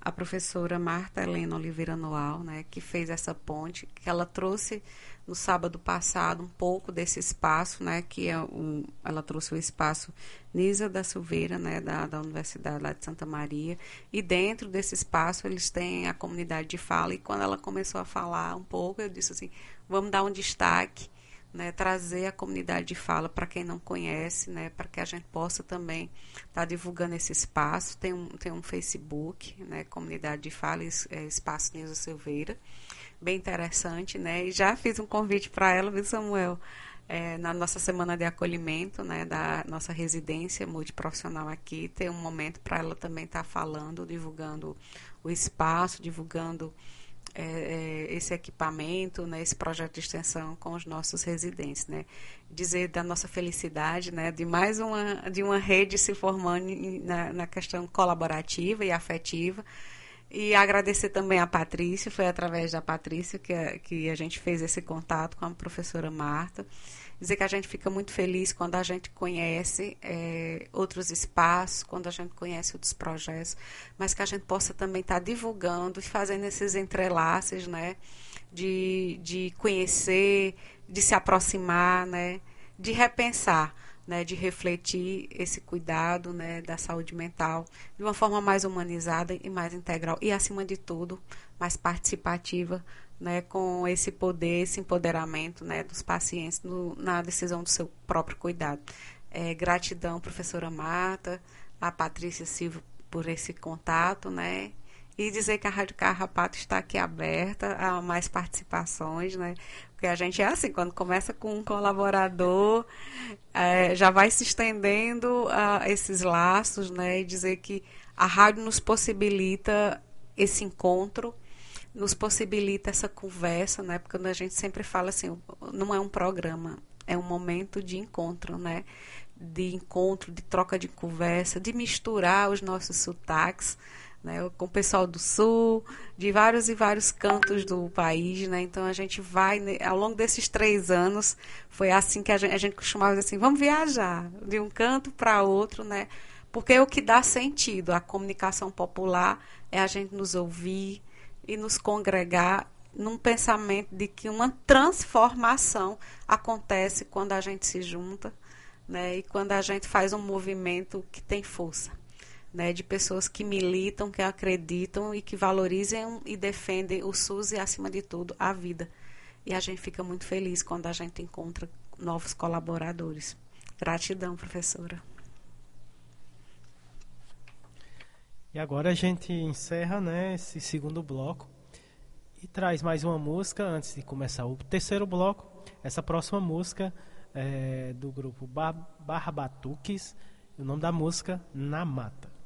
a professora Marta Helena Oliveira Noal, né, que fez essa ponte, que ela trouxe no sábado passado um pouco desse espaço, né, que é um, ela trouxe o espaço Nisa da Silveira, né, da, da Universidade lá de Santa Maria, e dentro desse espaço eles têm a comunidade de fala, e quando ela começou a falar um pouco, eu disse assim, vamos dar um destaque né, trazer a comunidade de fala para quem não conhece, né, para que a gente possa também estar tá divulgando esse espaço. Tem um, tem um Facebook, né, Comunidade de Fala, é, Espaço Nilza Silveira, bem interessante, né, e já fiz um convite para ela, viu, Samuel? É, na nossa semana de acolhimento, né, da nossa residência multiprofissional aqui, ter um momento para ela também estar tá falando, divulgando o espaço, divulgando é, é, esse equipamento, né, esse projeto de extensão com os nossos residentes, né? Dizer da nossa felicidade, né, de mais uma de uma rede se formando na, na questão colaborativa e afetiva. E agradecer também a Patrícia, foi através da Patrícia que a, que a gente fez esse contato com a professora Marta dizer que a gente fica muito feliz quando a gente conhece é, outros espaços, quando a gente conhece outros projetos, mas que a gente possa também estar tá divulgando e fazendo esses entrelaces, né? De, de conhecer, de se aproximar, né? De repensar. Né, de refletir esse cuidado né, da saúde mental de uma forma mais humanizada e mais integral e, acima de tudo, mais participativa né, com esse poder, esse empoderamento né, dos pacientes no, na decisão do seu próprio cuidado. É, gratidão, professora Marta, a Patrícia Silva por esse contato, né? E dizer que a Rádio Carrapato está aqui aberta a mais participações, né? Porque a gente é assim, quando começa com um colaborador, é, já vai se estendendo a esses laços, né? E dizer que a rádio nos possibilita esse encontro, nos possibilita essa conversa, né? Porque a gente sempre fala assim, não é um programa, é um momento de encontro, né? De encontro, de troca de conversa, de misturar os nossos sotaques, né? Com o pessoal do sul, de vários e vários cantos do país, né? Então a gente vai, ao longo desses três anos, foi assim que a gente, a gente costumava dizer assim, vamos viajar de um canto para outro, né? Porque é o que dá sentido, a comunicação popular é a gente nos ouvir, e nos congregar num pensamento de que uma transformação acontece quando a gente se junta, né? E quando a gente faz um movimento que tem força, né? De pessoas que militam, que acreditam e que valorizam e defendem o SUS e acima de tudo a vida. E a gente fica muito feliz quando a gente encontra novos colaboradores. Gratidão, professora. E agora a gente encerra né, esse segundo bloco e traz mais uma música antes de começar o terceiro bloco. Essa próxima música é do grupo Barra Batuques. O nome da música Na Mata.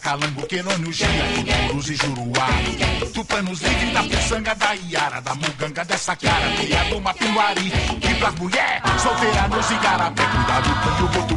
Calango, quenônio, gia, Cruz e juruá. Tupanos livre da puçanga, da iara, da muganga, dessa cara, criado uma piluari. E pras mulher, solteira, nos igarapé, cuidado que o boto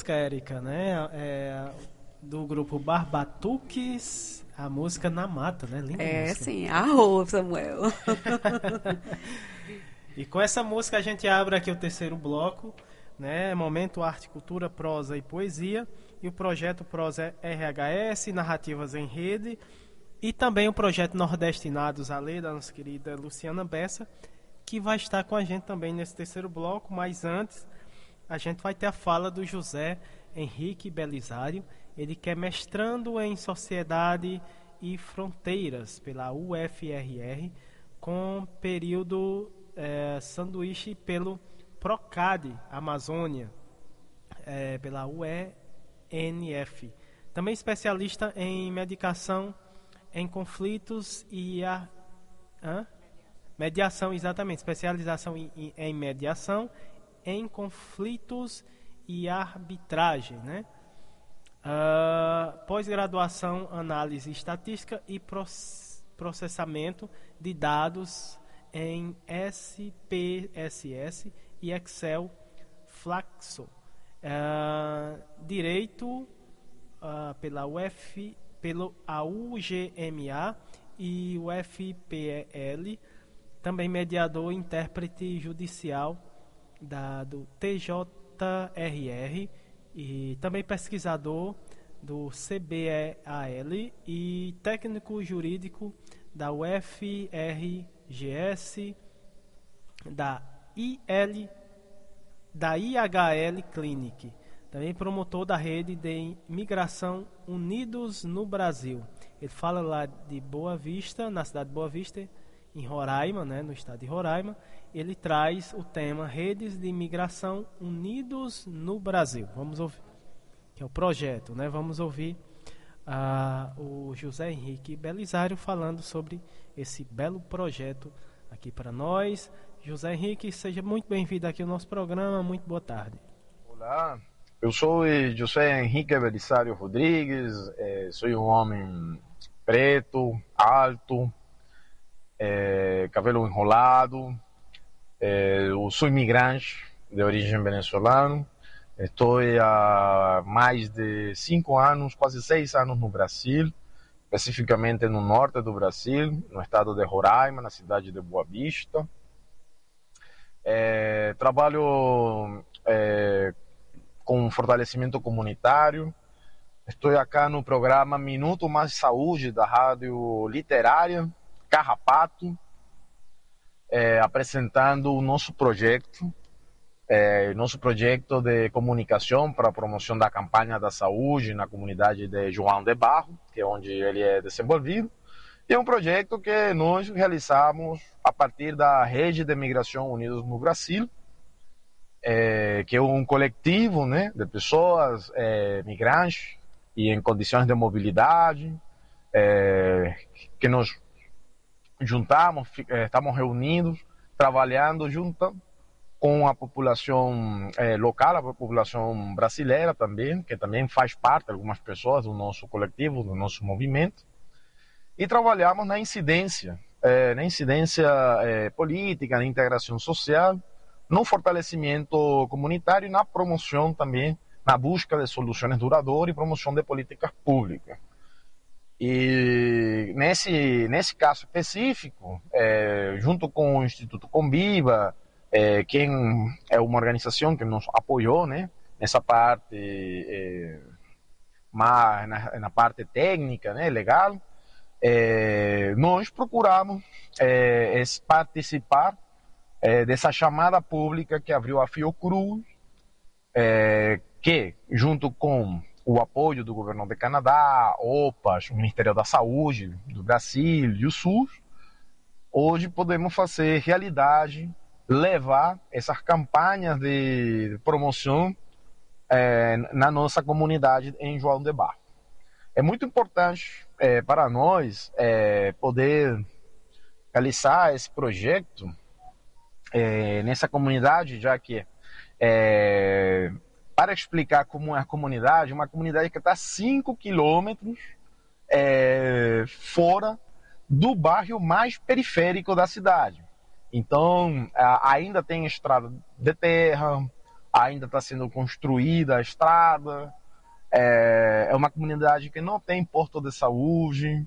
música, Érica, né? É, do grupo Barbatuques, a música Na Mata, né? Linda é, música. sim, arroz, Samuel. e com essa música a gente abre aqui o terceiro bloco, né? Momento Arte, Cultura, Prosa e Poesia. E o projeto Prosa RHS, Narrativas em Rede. E também o projeto Nordestinados à Lei, da nossa querida Luciana Bessa, que vai estar com a gente também nesse terceiro bloco, mas antes a gente vai ter a fala do José Henrique Belisário, ele que é mestrando em Sociedade e Fronteiras, pela UFRR, com período é, sanduíche pelo Procad Amazônia, é, pela UENF. Também especialista em medicação em conflitos e a. Hã? Mediação, exatamente. Especialização em, em mediação em conflitos e arbitragem, né? Uh, Pós-graduação, análise estatística e processamento de dados em SPSS e Excel Flaxo. Uh, direito uh, pela UF, pelo UGMA e o FPL, também mediador intérprete judicial da, do TJRR e também pesquisador do CBEAL e técnico jurídico da UFRGS, da IL, da IHL Clinic, também promotor da rede de imigração Unidos no Brasil. Ele fala lá de Boa Vista, na cidade de Boa Vista, em Roraima, né, no estado de Roraima, ele traz o tema Redes de Imigração Unidos no Brasil. Vamos ouvir, que é o projeto, né? Vamos ouvir uh, o José Henrique Belisário falando sobre esse belo projeto aqui para nós. José Henrique, seja muito bem-vindo aqui ao nosso programa. Muito boa tarde. Olá, eu sou José Henrique Belisário Rodrigues, eh, sou um homem preto, alto, é, cabelo enrolado. É, eu sou imigrante de origem venezuelana. Estou há mais de cinco anos, quase seis anos no Brasil, especificamente no norte do Brasil, no estado de Roraima, na cidade de Boa Vista. É, trabalho é, com fortalecimento comunitário. Estou aqui no programa Minuto Mais Saúde da Rádio Literária, Carrapato, é, apresentando o nosso projeto, é, nosso projeto de comunicação para a promoção da campanha da saúde na comunidade de João de Barro, que é onde ele é desenvolvido. E é um projeto que nós realizamos a partir da Rede de Migração Unidos no Brasil, é, que é um coletivo né, de pessoas é, migrantes e em condições de mobilidade, é, que nos juntamos, eh, estamos reunidos, trabalhando junto com a população é, local, a população brasileira também, que também faz parte, algumas pessoas do nosso coletivo, do nosso movimento, e trabalhamos na incidência, é, na incidência política, na integração social, no fortalecimento comunitário e na promoção também, na busca de soluções duradouras e promoção de políticas públicas. E nesse, nesse caso específico, é, junto com o Instituto Conviva, é, quem é uma organização que nos apoiou né, nessa parte, é, mais na, na, parte técnica, né, legal, é, nós procuramos é, participar é, dessa chamada pública que abriu a Fiocruz, que, junto com o apoio do governo de Canadá, OPAS, o Ministério da Saúde do Brasil e o SUS, hoje podemos fazer realidade, levar essas campanhas de promoção é, na nossa comunidade em João de Barro. É muito importante é, para nós é, poder realizar esse projeto nessa comunidade, já que para explicar como é a comunidade, uma comunidade que está 5 quilômetros é, fora do bairro mais periférico da cidade. Então, ainda tem estrada de terra, ainda está sendo construída a estrada, é, é, uma comunidade que não tem porto de saúde,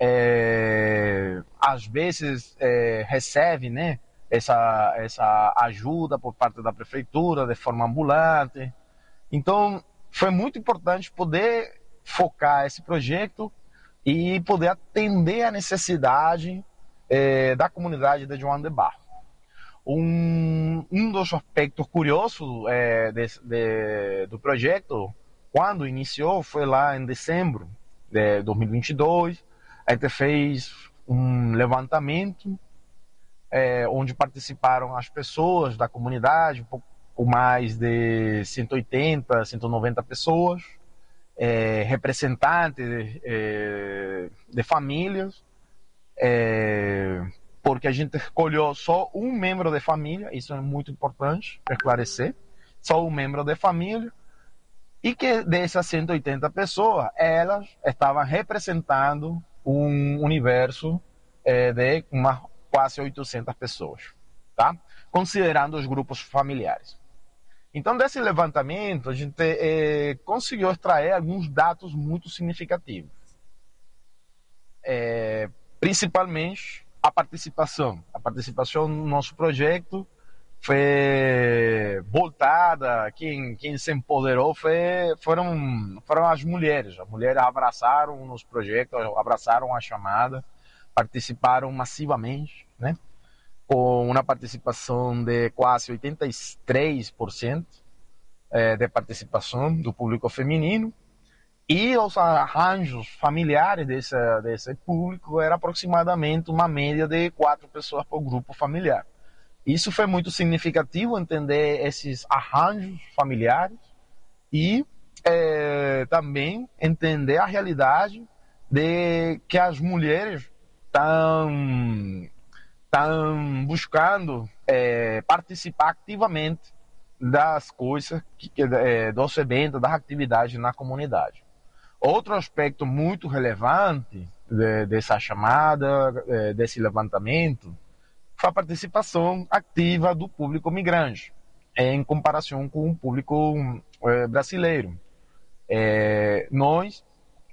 é, às vezes é, recebe né, essa, essa ajuda por parte da prefeitura de forma ambulante. Então, foi muito importante poder focar esse projeto e poder atender a necessidade eh, da comunidade de João de Barro. Um, um dos aspectos curiosos eh, de, de, do projeto, quando iniciou, foi lá em dezembro de 2022. A gente fez um levantamento é, onde participaram as pessoas da comunidade, um pouco mais de 180, 190 pessoas, é, representantes é, de famílias, é, porque a gente escolheu só um membro de família, isso é muito importante esclarecer, só um membro de família, e que dessas 180 pessoas, elas estavam representando um universo é, de uma, quase 800 pessoas, tá? considerando os grupos familiares. Então, desse levantamento, a gente é, conseguiu extrair alguns dados muito significativos. É, principalmente a participação. A participação no nosso projeto foi voltada, quem, quem se empoderou foi, foram, foram as mulheres. As mulheres abraçaram nos projetos, abraçaram a chamada, participaram massivamente, né? com uma participação de quase 83% eh, de participação do público feminino. E os arranjos familiares desse, desse público era aproximadamente uma média de quatro pessoas por grupo familiar. Isso foi muito significativo entender esses arranjos familiares e é, também entender a realidade de que as mulheres estão buscando é, participar ativamente das coisas, que, é, dos eventos, das atividades na comunidade. Outro aspecto muito relevante de, dessa chamada, é, desse levantamento, foi a participação ativa do público migrante, em comparação com o público é, brasileiro. É, nós,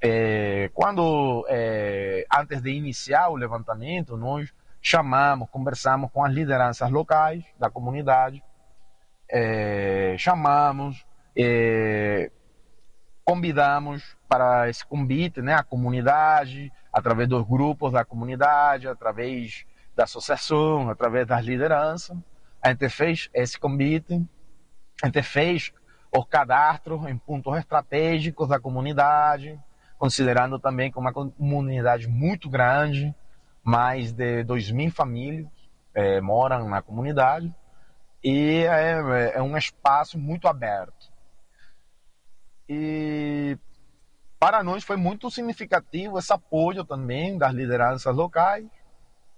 é, quando é, antes de iniciar o levantamento, nós chamamos, conversamos com as lideranças locais da comunidade, é, chamamos, é, convidamos para esse convite né, a comunidade, através dos grupos da comunidade, através da associação, através das lideranças. A gente fez esse convite, a gente fez o cadastro em pontos estratégicos da comunidade, considerando também que uma comunidade muito grande, mais de 2 mil famílias é, moram na comunidade e é, é um espaço muito aberto. E para nós foi muito significativo esse apoio também das lideranças locais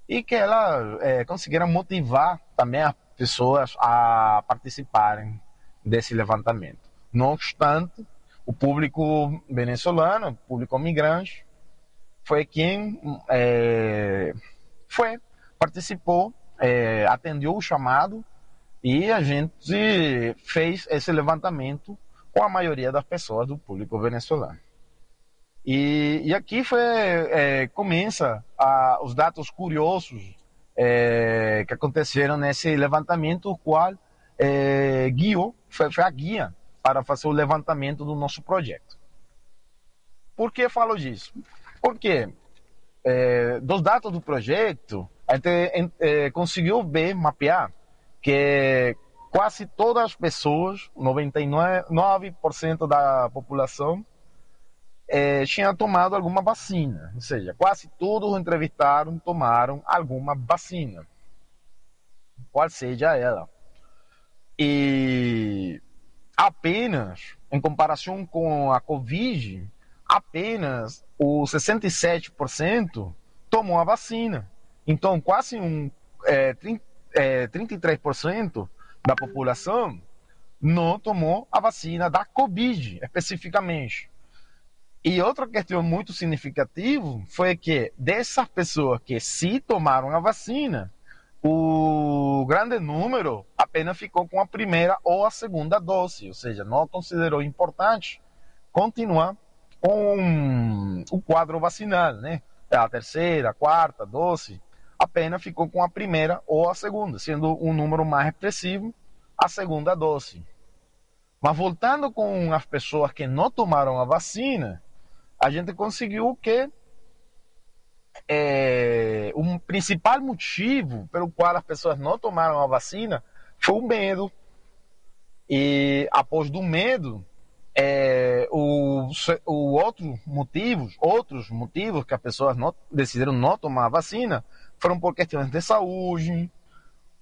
e que elas é, conseguiram motivar também as pessoas a participarem desse levantamento. Não obstante, o público venezuelano, o público migrante, foi quem é, foi, participou, é, atendeu o chamado e a gente fez esse levantamento com a maioria das pessoas do público venezuelano. E, e aqui foi, é, começa a, os dados curiosos é, que aconteceram nesse levantamento, o qual é, guiou, foi, foi a guia para fazer o levantamento do nosso projeto. Por que falo disso? Porque é, dos dados do projeto, a gente é, conseguiu ver, mapear, que quase todas as pessoas, 99% da população, é, tinha tomado alguma vacina. Ou seja, quase todos os entrevistados tomaram alguma vacina, qual seja ela. E apenas, em comparação com a Covid, apenas o 67% tomou a vacina. Então, quase um é, 30, é, 33% da população não tomou a vacina da Covid, especificamente. E outra questão muito significativa foi que dessas pessoas que se tomaram a vacina, o grande número apenas ficou com a primeira ou a segunda dose, ou seja, não considerou importante continuar com o quadro vacinal, né? É a terceira, a quarta dose, apenas ficou com a primeira ou a segunda, sendo um número mais expressivo a segunda dose. Mas voltando com as pessoas que não tomaram a vacina, a gente conseguiu que é, um principal motivo pelo qual as pessoas não tomaram a vacina foi o medo. E após do medo, é, o o, o outro motivos, outros motivos que as pessoas não, decidiram não tomar a vacina foram por questões de saúde,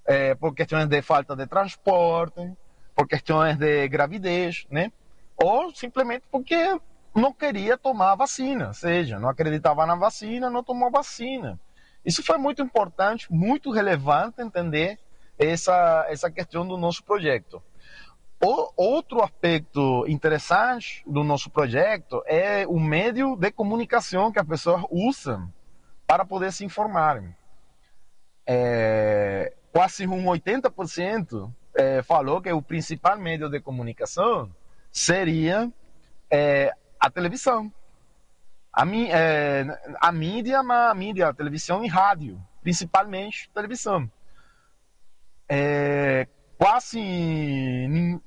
é, por questões de falta de transporte, por questões de gravidez, né? Ou simplesmente porque não queria tomar a vacina, ou seja, não acreditava na vacina, não tomou vacina. Isso foi muito importante, muito relevante entender essa, essa questão do nosso projeto. O, outro aspecto interessante do nosso projeto é o meio de comunicação que as pessoas usam para poder se informar. É, quase um 80% é, falou que o principal meio de comunicação seria é, a televisão. A, é, a mídia, a mídia, a televisão e rádio, principalmente televisão. É, quase,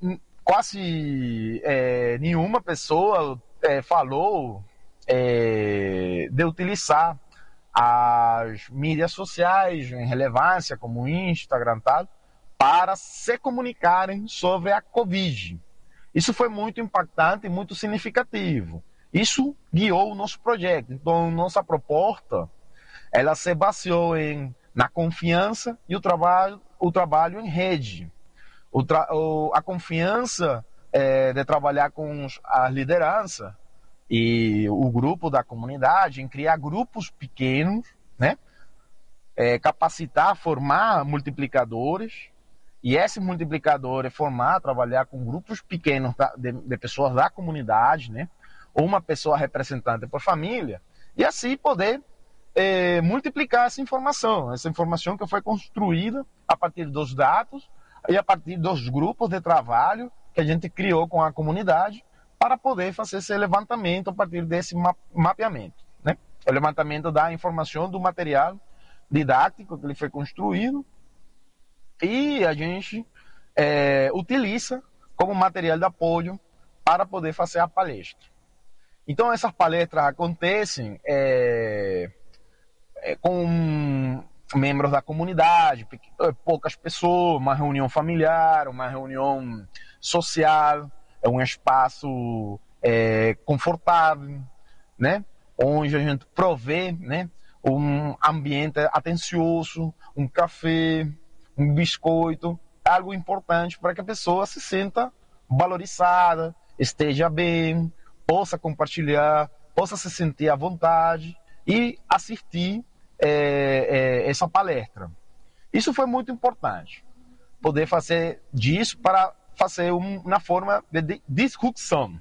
quase é, nenhuma pessoa é, falou é, de utilizar as mídias sociais em relevância, como Instagram tal, para se comunicarem sobre a Covid. Isso foi muito impactante e muito significativo. Isso guiou o nosso projeto. Então, nossa proposta, ela se baseou em na confiança e o trabalho, o trabalho em rede o, o, a confiança é, de trabalhar com a liderança e o grupo da comunidade, em criar grupos pequenos, né? É, capacitar, formar multiplicadores, e esse multiplicador é formar, trabalhar com grupos pequenos de, de pessoas da comunidade, né? ou uma pessoa representante por família, e assim poder é, multiplicar essa informação, essa informação que foi construída a partir dos dados e a partir dos grupos de trabalho que a gente criou com a comunidade para poder fazer esse levantamento a partir desse mapeamento. Né? O levantamento da informação do material didático que ele foi construído e a gente é, utiliza como material de apoio para poder fazer a palestra. Então essas palestras acontecem é, é, com membros da comunidade, eh, poucas pessoas, uma reunião familiar, uma reunião social, é um espaço é, confortável, né? onde a gente provê né? um ambiente atencioso, um café, um biscoito, algo importante para que a pessoa se sinta valorizada, esteja bem, possa compartilhar, possa se sentir à vontade e assistir é, é, essa palestra. Isso foi muito importante, poder fazer disso para fazer um, uma forma de disrupção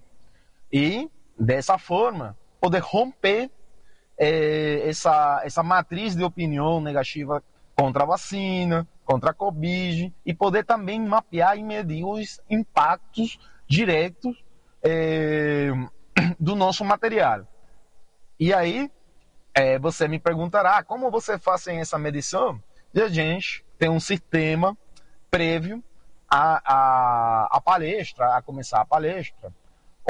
e dessa forma poder romper é, essa essa matriz de opinião negativa contra a vacina, contra a Covid e poder também mapear e medir os impactos diretos é, do nosso material. E aí é, você me perguntará como você faz essa medição? E a gente tem um sistema prévio à, à, à palestra, a começar a palestra,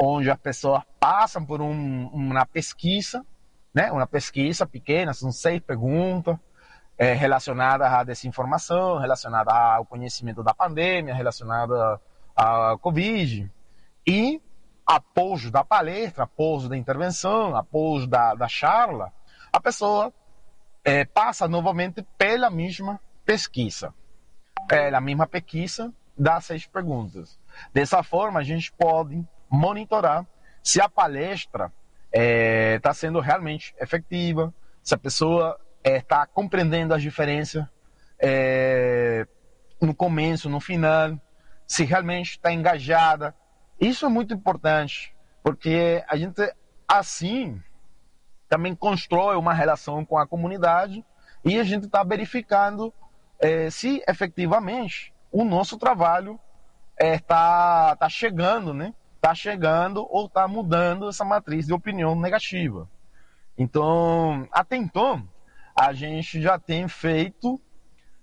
onde as pessoas passam por um, uma pesquisa, né? uma pesquisa pequena, são seis perguntas, é, relacionadas à desinformação, relacionadas ao conhecimento da pandemia, relacionadas à Covid. E após da palestra, após da intervenção, após da, da charla, a pessoa é, passa novamente pela mesma pesquisa. Pela mesma pesquisa das seis perguntas. Dessa forma, a gente pode monitorar se a palestra está é, tá sendo realmente efetiva, se a pessoa está é, compreendendo as diferenças é, no começo, no final, se realmente está engajada. Isso é muito importante, porque a gente assim também constrói uma relação com a comunidade e a gente está verificando é, se efetivamente o nosso trabalho está é, tá chegando, né? Está chegando ou está mudando essa matriz de opinião negativa. Então, até então, a gente já tem feito,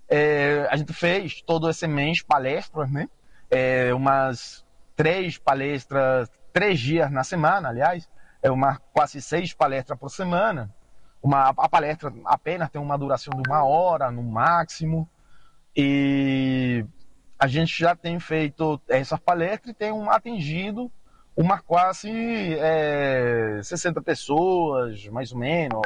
é, a gente fez todo esse mês palestras, né? É, umas três palestras, três dias na semana, aliás, é uma quase seis palestras por semana. Uma, a palestra apenas tem uma duração de uma hora no máximo. E a gente já tem feito essas palestras e tem um, atingido uma quase é, 60 pessoas, mais ou menos,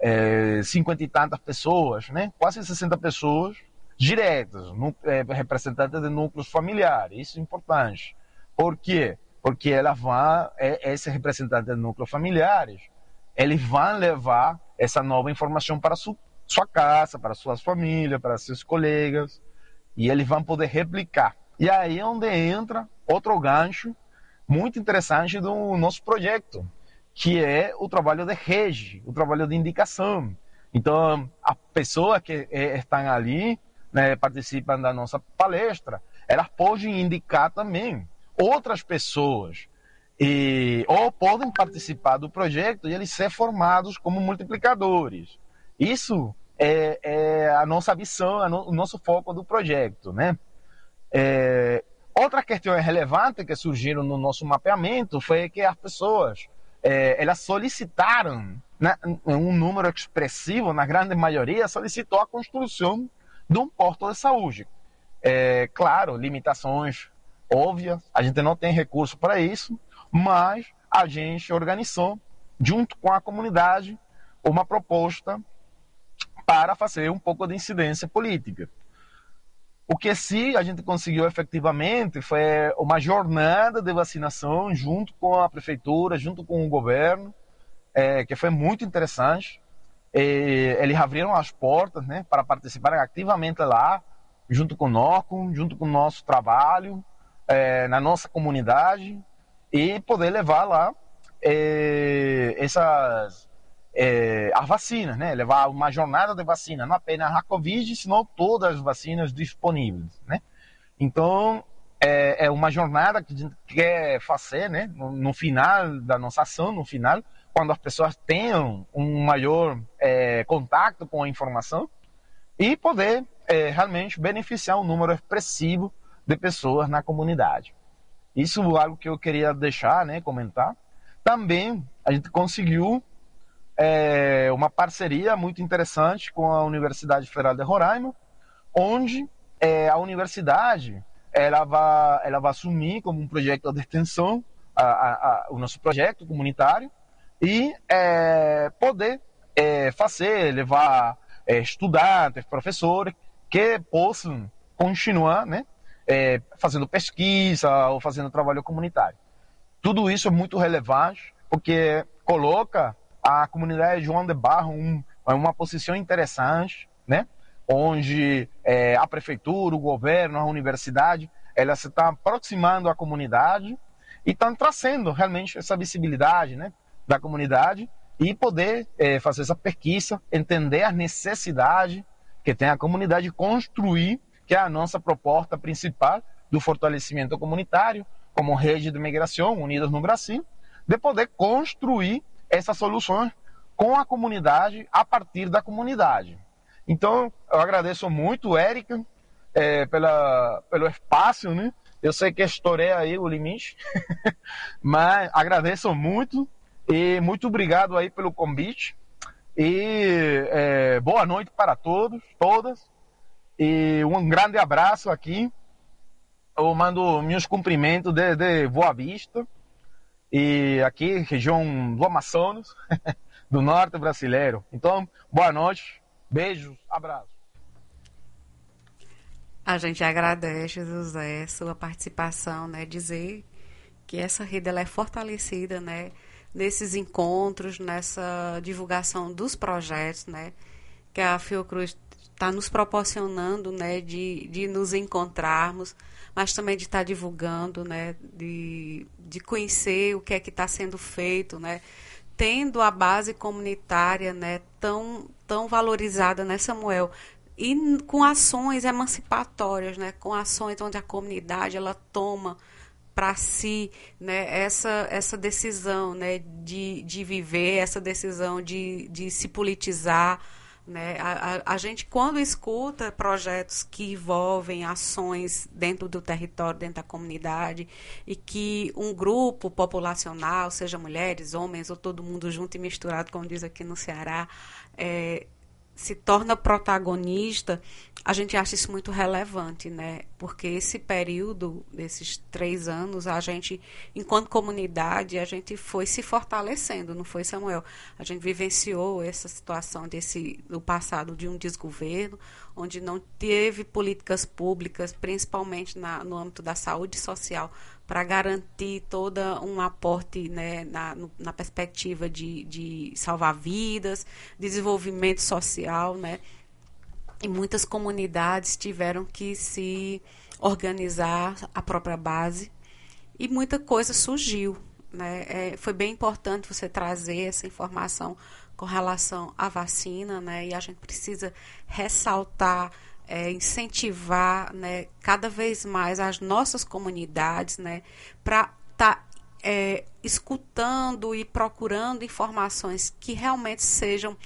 é, 50 e tantas pessoas, né? quase 60 pessoas diretas, é, representantes de núcleos familiares. Isso é importante. Por quê? Porque ela vai, é, esse representante de núcleos familiares, eles vão levar essa nova informação para su, sua casa, para suas famílias, para seus colegas, e eles vão poder replicar. E aí é onde entra outro gancho muito interessante do nosso projeto, que é o trabalho de rede, o trabalho de indicação. Então, a pessoa que é, estão ali, né, participam da nossa palestra, elas podem indicar também outras pessoas e, ou podem participar do projeto e eles ser formados como multiplicadores. Isso é, é a nossa visão, o nosso foco do projeto, né? É, outra questão relevante que surgiram no nosso mapeamento foi que as pessoas é, elas solicitaram, né, um número expressivo, na grande maioria, solicitou a construção de um porto de saúde. É, claro, limitações óbvias, a gente não tem recurso para isso, mas a gente organizou, junto com a comunidade, uma proposta para fazer um pouco de incidência política. O que sim a gente conseguiu efetivamente foi uma jornada de vacinação junto com a prefeitura, junto com o governo, é, que foi muito interessante. E eles abriram as portas né, para participarem ativamente lá, junto conosco, junto com o nosso trabalho, é, na nossa comunidade, e poder levar lá é, essas é, as vacinas, né? Levar uma jornada de vacina, não apenas a Covid, senão todas as vacinas disponíveis, né? Então, é, é uma jornada que a gente quer fazer, né? No, no, final da nossa ação, no final, quando as pessoas tenham um maior é, contato com a informação e poder é, realmente beneficiar um número expressivo de pessoas na comunidade. Isso é algo que eu queria deixar, né? Comentar. Também a gente conseguiu é, uma parceria muito interessante com a Universidade Federal de Roraima, onde é, a universidade ela vai, ela vai assumir como um projeto de extensão a, a, a, o nosso projeto comunitário e é, poder é, fazer, levar é, estudantes, professores que possam continuar né, é, fazendo pesquisa ou fazendo trabalho comunitário. Tudo isso é muito relevante porque coloca a comunidade João de Barro um, uma posição interessante, né? onde é, a prefeitura, o governo, a universidade, ela se está aproximando à comunidade e estão trazendo realmente essa visibilidade né, da comunidade e poder é, fazer essa pesquisa, entender a necessidade que tem a comunidade construir, que é a nossa proposta principal do fortalecimento comunitário, como rede de migração unidas no Brasil, de poder construir essas soluções com a comunidade, a partir da comunidade. Então, eu agradeço muito, Érica, é, pela, pelo espaço, né? Eu sei que estourei aí o limite, mas agradeço muito e muito obrigado aí pelo convite. E é, boa noite para todos, todas. E um grande abraço aqui. Eu mando meus cumprimentos de, de Boa Vista e aqui, região do Amazonas, do norte brasileiro. Então, boa noite, beijos, abraços. A gente agradece, José, sua participação, né? Dizer que essa rede ela é fortalecida, né? Nesses encontros, nessa divulgação dos projetos, né? Que a Fiocruz está nos proporcionando, né? De, de nos encontrarmos mas também de estar tá divulgando, né, de, de conhecer o que é que está sendo feito, né, tendo a base comunitária, né, tão, tão valorizada, né, Samuel, e com ações emancipatórias, né, com ações onde a comunidade ela toma para si né, essa, essa decisão né, de, de viver, essa decisão de, de se politizar, né? A, a, a, gente, quando escuta projetos que envolvem ações dentro do território, dentro da comunidade, e que um grupo populacional, seja mulheres, homens ou todo mundo junto e misturado, como diz aqui no Ceará, é, se torna protagonista, a gente acha isso muito relevante, né? Porque esse período, desses três anos, a gente, enquanto comunidade, a gente foi se fortalecendo, não foi, Samuel? A gente vivenciou essa situação desse do passado de um desgoverno, onde não teve políticas públicas, principalmente na, no âmbito da saúde social, para garantir toda um aporte né, na, na perspectiva de, de salvar vidas, desenvolvimento social, né? E muitas comunidades tiveram que se organizar a própria base e muita coisa surgiu. Né? É, foi bem importante você trazer essa informação com relação à vacina, né? E a gente precisa ressaltar é, incentivar né, cada vez mais as nossas comunidades né, para estar tá, é, escutando e procurando informações que realmente sejam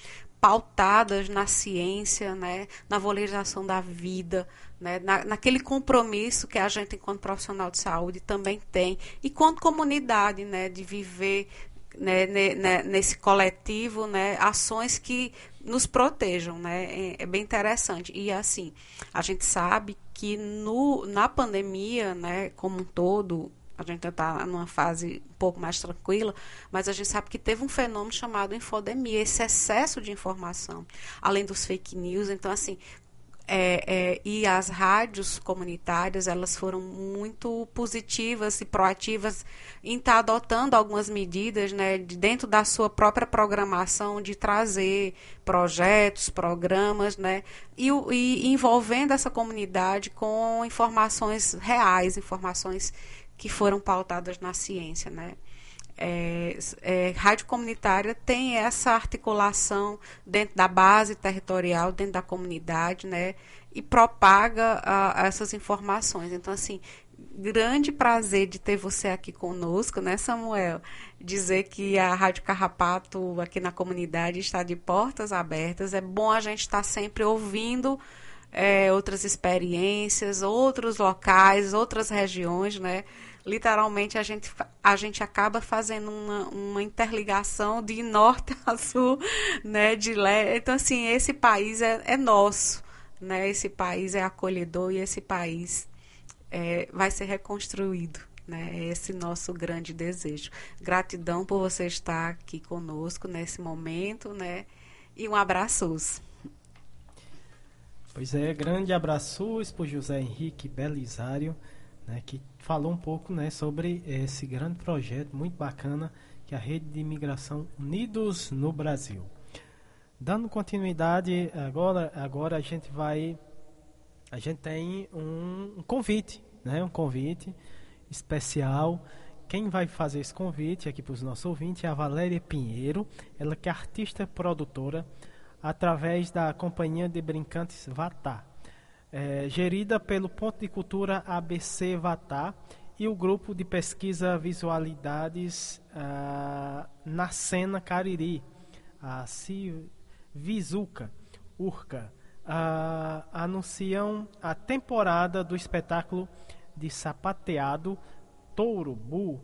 pautadas na ciência, né, na valorização da vida, né, na, naquele compromisso que a gente, enquanto profissional de saúde, também tem, e quanto comunidade, né, de viver né, nesse coletivo, né, ações que nos protejam, né? É, é, bem interessante. E assim, a gente sabe que no, na pandemia, né, como um todo, a gente está numa fase um pouco mais tranquila, mas a gente sabe que teve um fenômeno chamado infodemia, esse excesso de informação, além dos fake news. Então, assim, é, é, e as rádios comunitárias elas foram muito positivas e proativas em estar tá adotando algumas medidas né, de dentro da sua própria programação de trazer projetos, programas, né, e, e envolvendo essa comunidade com informações reais, informações que foram pautadas na ciência, né é, é, rádio comunitária tem essa articulação dentro da base territorial, dentro da comunidade, né? E propaga a, a essas informações. Então, assim, grande prazer de ter você aqui conosco, né, Samuel? Dizer que a Rádio Carrapato aqui na comunidade está de portas abertas. É bom a gente estar sempre ouvindo é, outras experiências, outros locais, outras regiões, né? Literalmente a gente, a gente acaba fazendo uma, uma interligação de norte a sul, né, de leste. Então, assim, esse país é, é nosso, né? Esse país é acolhedor e esse país é, vai ser reconstruído. Né? É esse nosso grande desejo. Gratidão por você estar aqui conosco nesse momento, né? E um abraço. Pois é, grande abraço por José Henrique Belisário né, que falou um pouco né, sobre esse grande projeto muito bacana que é a Rede de Imigração Unidos no Brasil. Dando continuidade, agora, agora a gente vai. A gente tem um, um convite, né, um convite especial. Quem vai fazer esse convite aqui para os nossos ouvintes é a Valéria Pinheiro, ela que é artista produtora através da Companhia de Brincantes Vatá é, gerida pelo Ponto de Cultura ABC Vatá e o grupo de pesquisa Visualidades ah, na Cena Cariri, a Vizuca, Urca, ah, anunciam a temporada do espetáculo de sapateado Touro Bu,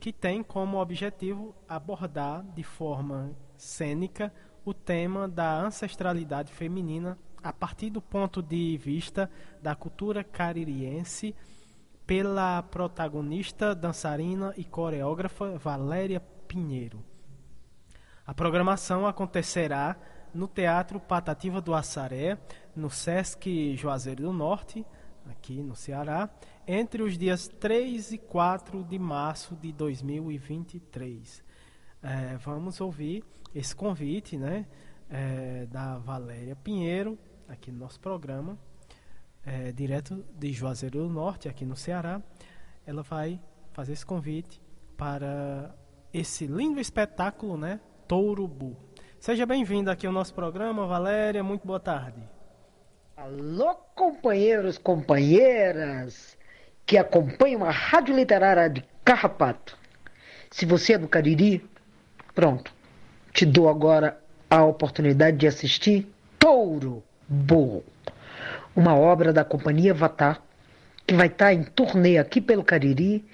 que tem como objetivo abordar de forma cênica o tema da ancestralidade feminina a partir do ponto de vista da cultura caririense pela protagonista, dançarina e coreógrafa Valéria Pinheiro. A programação acontecerá no Teatro Patativa do Assaré, no Sesc Juazeiro do Norte, aqui no Ceará, entre os dias 3 e 4 de março de 2023. É, vamos ouvir esse convite né, é, da Valéria Pinheiro aqui no nosso programa, é, direto de Juazeiro do Norte, aqui no Ceará. Ela vai fazer esse convite para esse lindo espetáculo, né? Tourubu. Seja bem-vinda aqui ao nosso programa, Valéria. Muito boa tarde. Alô, companheiros, companheiras que acompanham a Rádio Literária de Carrapato. Se você é do Cariri, pronto. Te dou agora a oportunidade de assistir Touro Burro, uma obra da Companhia Vatá, que vai estar em turnê aqui pelo Cariri,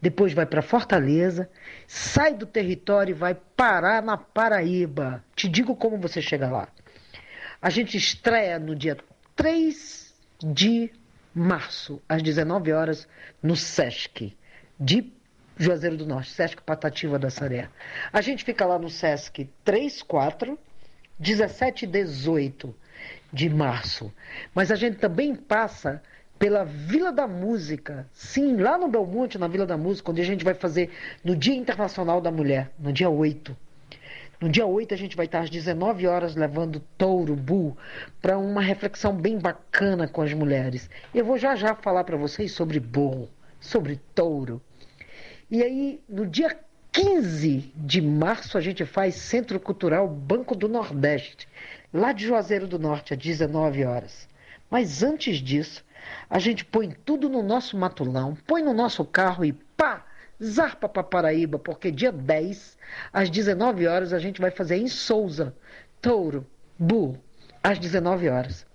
depois vai para Fortaleza, sai do território e vai parar na Paraíba. Te digo como você chega lá. A gente estreia no dia 3 de março, às 19 horas, no SESC de Juazeiro do Norte, Sesc Patativa da Saré. A gente fica lá no Sesc 34, 17 e 18 de março. Mas a gente também passa pela Vila da Música, sim, lá no Belmonte, na Vila da Música, onde a gente vai fazer no Dia Internacional da Mulher, no dia 8. No dia 8 a gente vai estar às 19 horas levando touro, bull, para uma reflexão bem bacana com as mulheres. Eu vou já já falar para vocês sobre bull, sobre touro. E aí, no dia 15 de março, a gente faz Centro Cultural Banco do Nordeste, lá de Juazeiro do Norte, às 19 horas. Mas antes disso, a gente põe tudo no nosso matulão, põe no nosso carro e pá! Zarpa para Paraíba, porque dia 10, às 19 horas, a gente vai fazer em Souza, Touro, Bu, às 19 horas.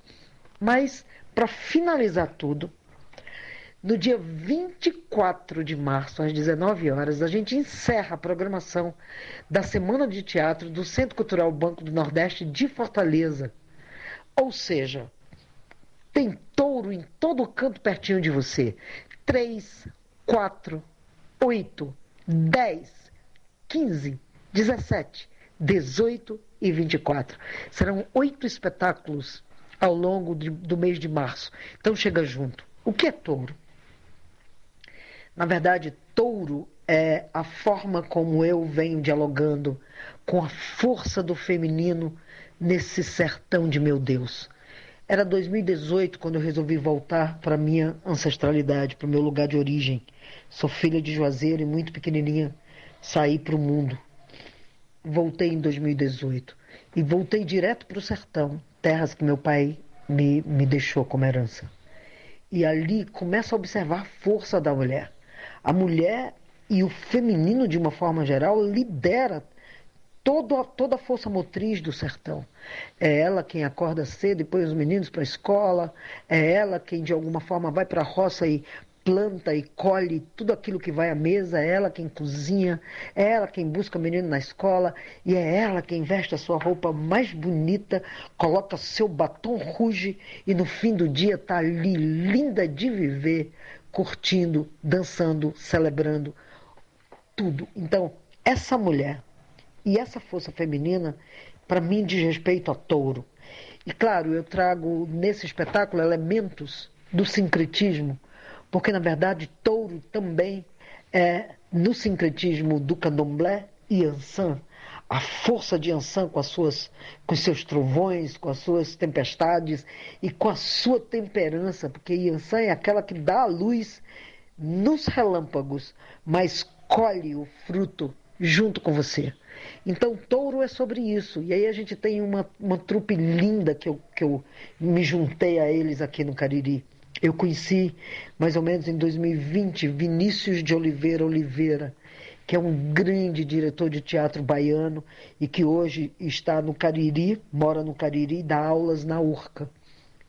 Mas, para finalizar tudo, no dia 24 de março, às 19 horas, a gente encerra a programação da Semana de Teatro do Centro Cultural Banco do Nordeste de Fortaleza. Ou seja, tem touro em todo canto pertinho de você. 3, 4, 8, 10, 15, 17, 18 e 24. Serão oito espetáculos ao longo de, do mês de março. Então chega junto. O que é touro? Na verdade, touro é a forma como eu venho dialogando com a força do feminino nesse sertão de meu Deus. Era 2018 quando eu resolvi voltar para minha ancestralidade, para o meu lugar de origem. Sou filha de Juazeiro e muito pequenininha saí para o mundo. Voltei em 2018 e voltei direto para o sertão, terras que meu pai me, me deixou como herança. E ali começo a observar a força da mulher. A mulher e o feminino, de uma forma geral, lidera todo, toda a força motriz do sertão. É ela quem acorda cedo e põe os meninos para a escola, é ela quem de alguma forma vai para a roça e planta e colhe tudo aquilo que vai à mesa, é ela quem cozinha, é ela quem busca o menino na escola e é ela quem veste a sua roupa mais bonita, coloca seu batom ruge e no fim do dia está ali linda de viver, curtindo, dançando, celebrando tudo. Então, essa mulher e essa força feminina, para mim, diz respeito a touro. E claro, eu trago nesse espetáculo elementos do sincretismo porque na verdade touro também é no sincretismo do candomblé e Ansan, a força de Ansan com as suas com seus trovões, com as suas tempestades e com a sua temperança, porque Yansan é aquela que dá a luz nos relâmpagos, mas colhe o fruto junto com você. Então, touro é sobre isso. E aí a gente tem uma, uma trupe linda que eu, que eu me juntei a eles aqui no Cariri. Eu conheci mais ou menos em 2020 Vinícius de Oliveira Oliveira, que é um grande diretor de teatro baiano e que hoje está no Cariri, mora no Cariri dá aulas na Urca.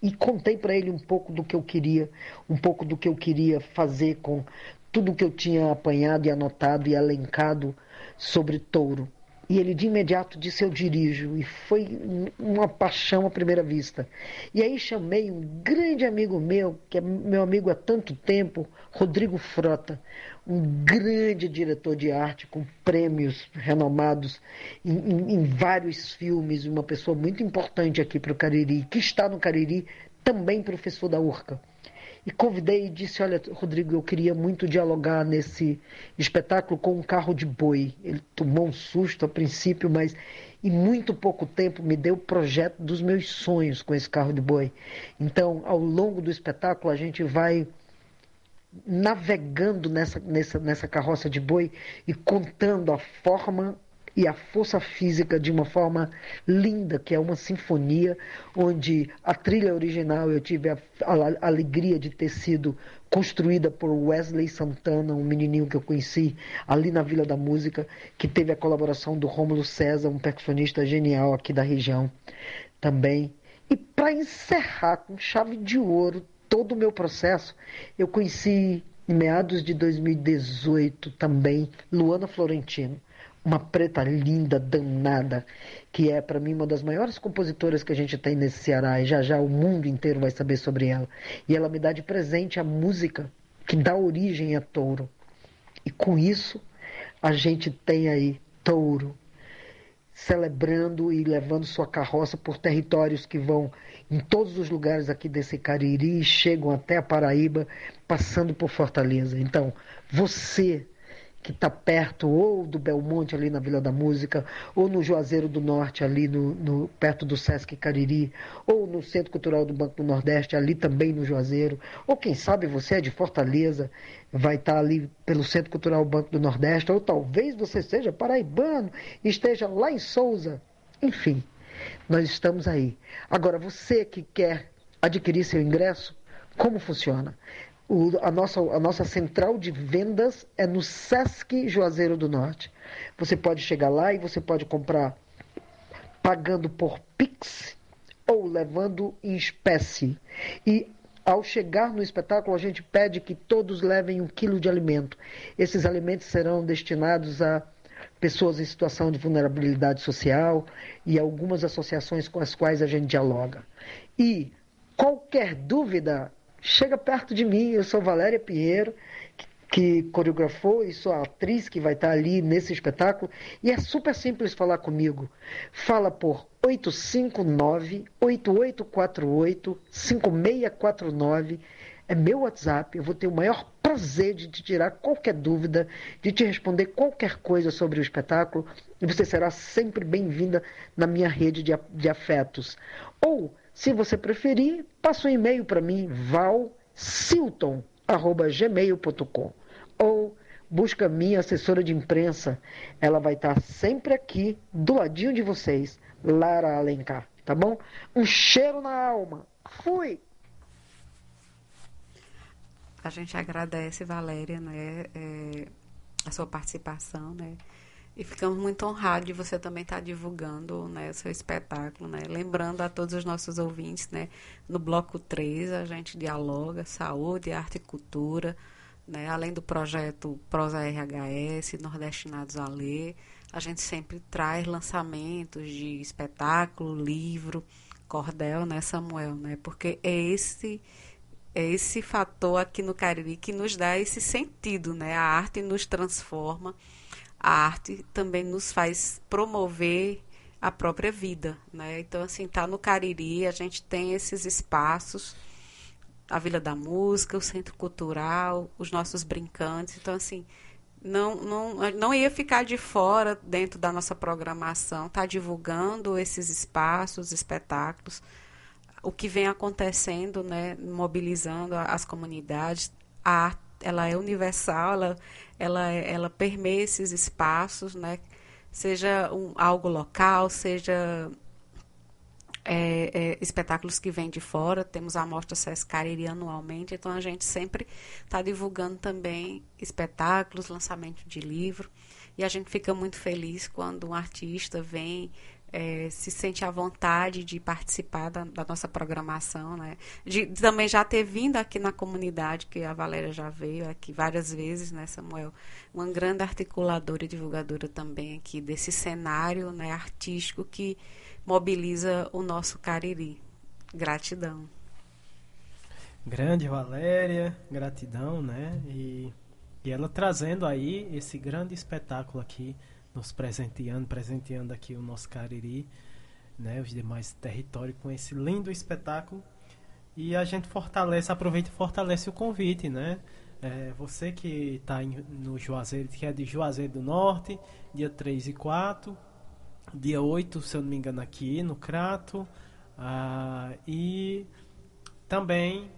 E contei para ele um pouco do que eu queria, um pouco do que eu queria fazer com tudo que eu tinha apanhado e anotado e elencado sobre touro. E ele de imediato disse: Eu dirijo. E foi uma paixão à primeira vista. E aí chamei um grande amigo meu, que é meu amigo há tanto tempo, Rodrigo Frota, um grande diretor de arte com prêmios renomados em, em, em vários filmes, uma pessoa muito importante aqui para o Cariri, que está no Cariri, também professor da URCA. E convidei e disse: Olha, Rodrigo, eu queria muito dialogar nesse espetáculo com um carro de boi. Ele tomou um susto a princípio, mas em muito pouco tempo me deu o projeto dos meus sonhos com esse carro de boi. Então, ao longo do espetáculo, a gente vai navegando nessa, nessa, nessa carroça de boi e contando a forma e a força física de uma forma linda, que é uma sinfonia, onde a trilha original eu tive a, a, a alegria de ter sido construída por Wesley Santana, um menininho que eu conheci ali na Vila da Música, que teve a colaboração do Rômulo César, um percussionista genial aqui da região também. E para encerrar com chave de ouro todo o meu processo, eu conheci em meados de 2018 também Luana Florentino uma preta linda, danada, que é para mim uma das maiores compositoras que a gente tem nesse Ceará e já já o mundo inteiro vai saber sobre ela. E ela me dá de presente a música que dá origem a Touro. E com isso a gente tem aí Touro celebrando e levando sua carroça por territórios que vão em todos os lugares aqui desse Cariri e chegam até a Paraíba, passando por Fortaleza. Então, você que está perto ou do Belmonte ali na Vila da Música, ou no Juazeiro do Norte ali no, no, perto do Sesc Cariri, ou no Centro Cultural do Banco do Nordeste ali também no Juazeiro, ou quem sabe você é de Fortaleza, vai estar tá ali pelo Centro Cultural Banco do Nordeste, ou talvez você seja paraibano e esteja lá em Souza, enfim, nós estamos aí. Agora você que quer adquirir seu ingresso, como funciona? O, a, nossa, a nossa central de vendas é no Sesc Juazeiro do Norte. Você pode chegar lá e você pode comprar pagando por Pix ou levando em espécie. E ao chegar no espetáculo, a gente pede que todos levem um quilo de alimento. Esses alimentos serão destinados a pessoas em situação de vulnerabilidade social e algumas associações com as quais a gente dialoga. E qualquer dúvida, chega perto de mim. Eu sou Valéria Pinheiro, que, coreografou e sou a atriz que vai estar ali nesse espetáculo. E é super simples falar comigo. Fala por 859-8848-5649. É meu WhatsApp. Eu vou ter o maior prazer de te tirar qualquer dúvida, de te responder qualquer coisa sobre o espetáculo. E você será sempre bem-vinda na minha rede de, de afetos. Ou se você preferir, passa um e-mail para mim, valsilton.gmail.com ou busca minha assessora de imprensa. Ela vai estar sempre aqui, do ladinho de vocês, Lara Alencar, tá bom? Um cheiro na alma. Fui! A gente agradece, Valéria, né, é, a sua participação, né? E ficamos muito honrados de você também estar divulgando né, seu espetáculo. Né? Lembrando a todos os nossos ouvintes, né, no bloco 3 a gente dialoga saúde, arte e cultura, né? além do projeto Prosa RHS, Nordestinados a Ler. A gente sempre traz lançamentos de espetáculo, livro, cordel, né, Samuel? Né? Porque é esse é esse fator aqui no Cariri que nos dá esse sentido, né? A arte nos transforma a arte também nos faz promover a própria vida, né? Então assim, tá no Cariri, a gente tem esses espaços, a Vila da Música, o Centro Cultural, os nossos brincantes. Então assim, não não não ia ficar de fora dentro da nossa programação, tá divulgando esses espaços, espetáculos, o que vem acontecendo, né, mobilizando as comunidades, a arte ela é universal, ela, ela, ela permeia esses espaços, né? seja um, algo local, seja é, é, espetáculos que vêm de fora. Temos a Mostra Sesc Cariri anualmente, então a gente sempre está divulgando também espetáculos, lançamento de livro. E a gente fica muito feliz quando um artista vem é, se sente à vontade de participar da, da, nossa programação, né? De, também já ter vindo aqui na comunidade, que a Valéria já veio aqui várias vezes, né, Samuel? Uma grande articuladora e divulgadora também aqui desse cenário né, artístico que mobiliza o nosso Cariri. Gratidão. Grande Valéria, gratidão, né? E, e ela trazendo aí esse grande espetáculo aqui nos presenteando, presenteando aqui o nosso Cariri, né, os demais territórios com esse lindo espetáculo. E a gente fortalece, aproveita e fortalece o convite, né? É, você que está no Juazeiro, que é de Juazeiro do Norte, dia 3 e 4, dia 8, se eu não me engano, aqui no Crato. Ah, e também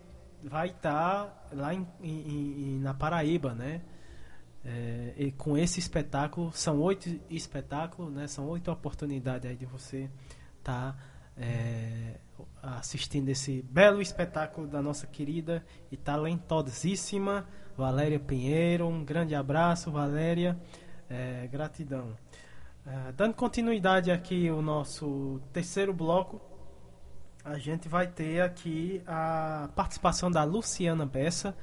vai estar tá lá em, em, em, na Paraíba, né? É, e com esse espetáculo, são oito espetáculos, né? São oito oportunidades aí de você estar tá, é, assistindo esse belo espetáculo da nossa querida e talentosíssima Valéria Pinheiro. Um grande abraço, Valéria. É, gratidão. É, dando continuidade aqui o nosso terceiro bloco, a gente vai ter aqui a participação da Luciana Bessa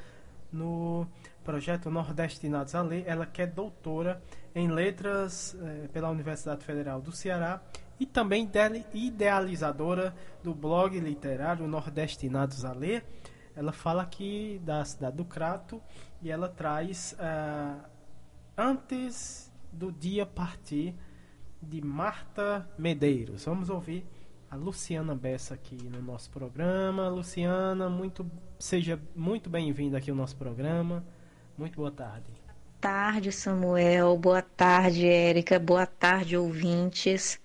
no projeto Nordestinados a Ler, ela que é doutora em letras eh, pela Universidade Federal do Ceará e também idealizadora do blog literário Nordestinados a Ler. Ela fala aqui da cidade do Crato e ela traz uh, antes do dia partir de Marta Medeiros. Vamos ouvir a Luciana Bessa aqui no nosso programa. Luciana, muito seja muito bem-vinda aqui ao nosso programa. Muito boa tarde. Tarde, Samuel. Boa tarde, Érica. Boa tarde, ouvintes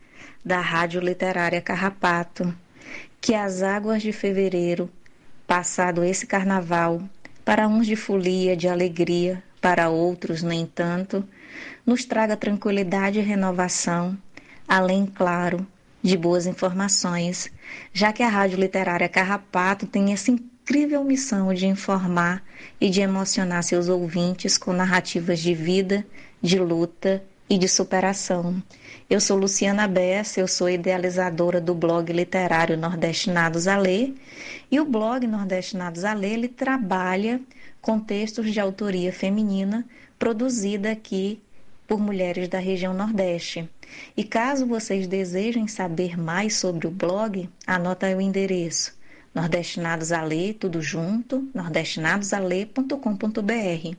da Rádio Literária Carrapato. Que as águas de fevereiro, passado esse carnaval, para uns de folia, de alegria, para outros, nem tanto, nos traga tranquilidade e renovação, além, claro, de boas informações, já que a Rádio Literária Carrapato tem essa incrível missão de informar e de emocionar seus ouvintes com narrativas de vida, de luta e de superação. Eu sou Luciana Bessa, eu sou idealizadora do blog literário Nordestinados a Ler, e o blog Nordestinados a Ler ele trabalha com textos de autoria feminina produzida aqui por mulheres da região Nordeste. E caso vocês desejem saber mais sobre o blog, anota aí o endereço nordestinados a ler, tudo junto, nordestinadosale.com.br.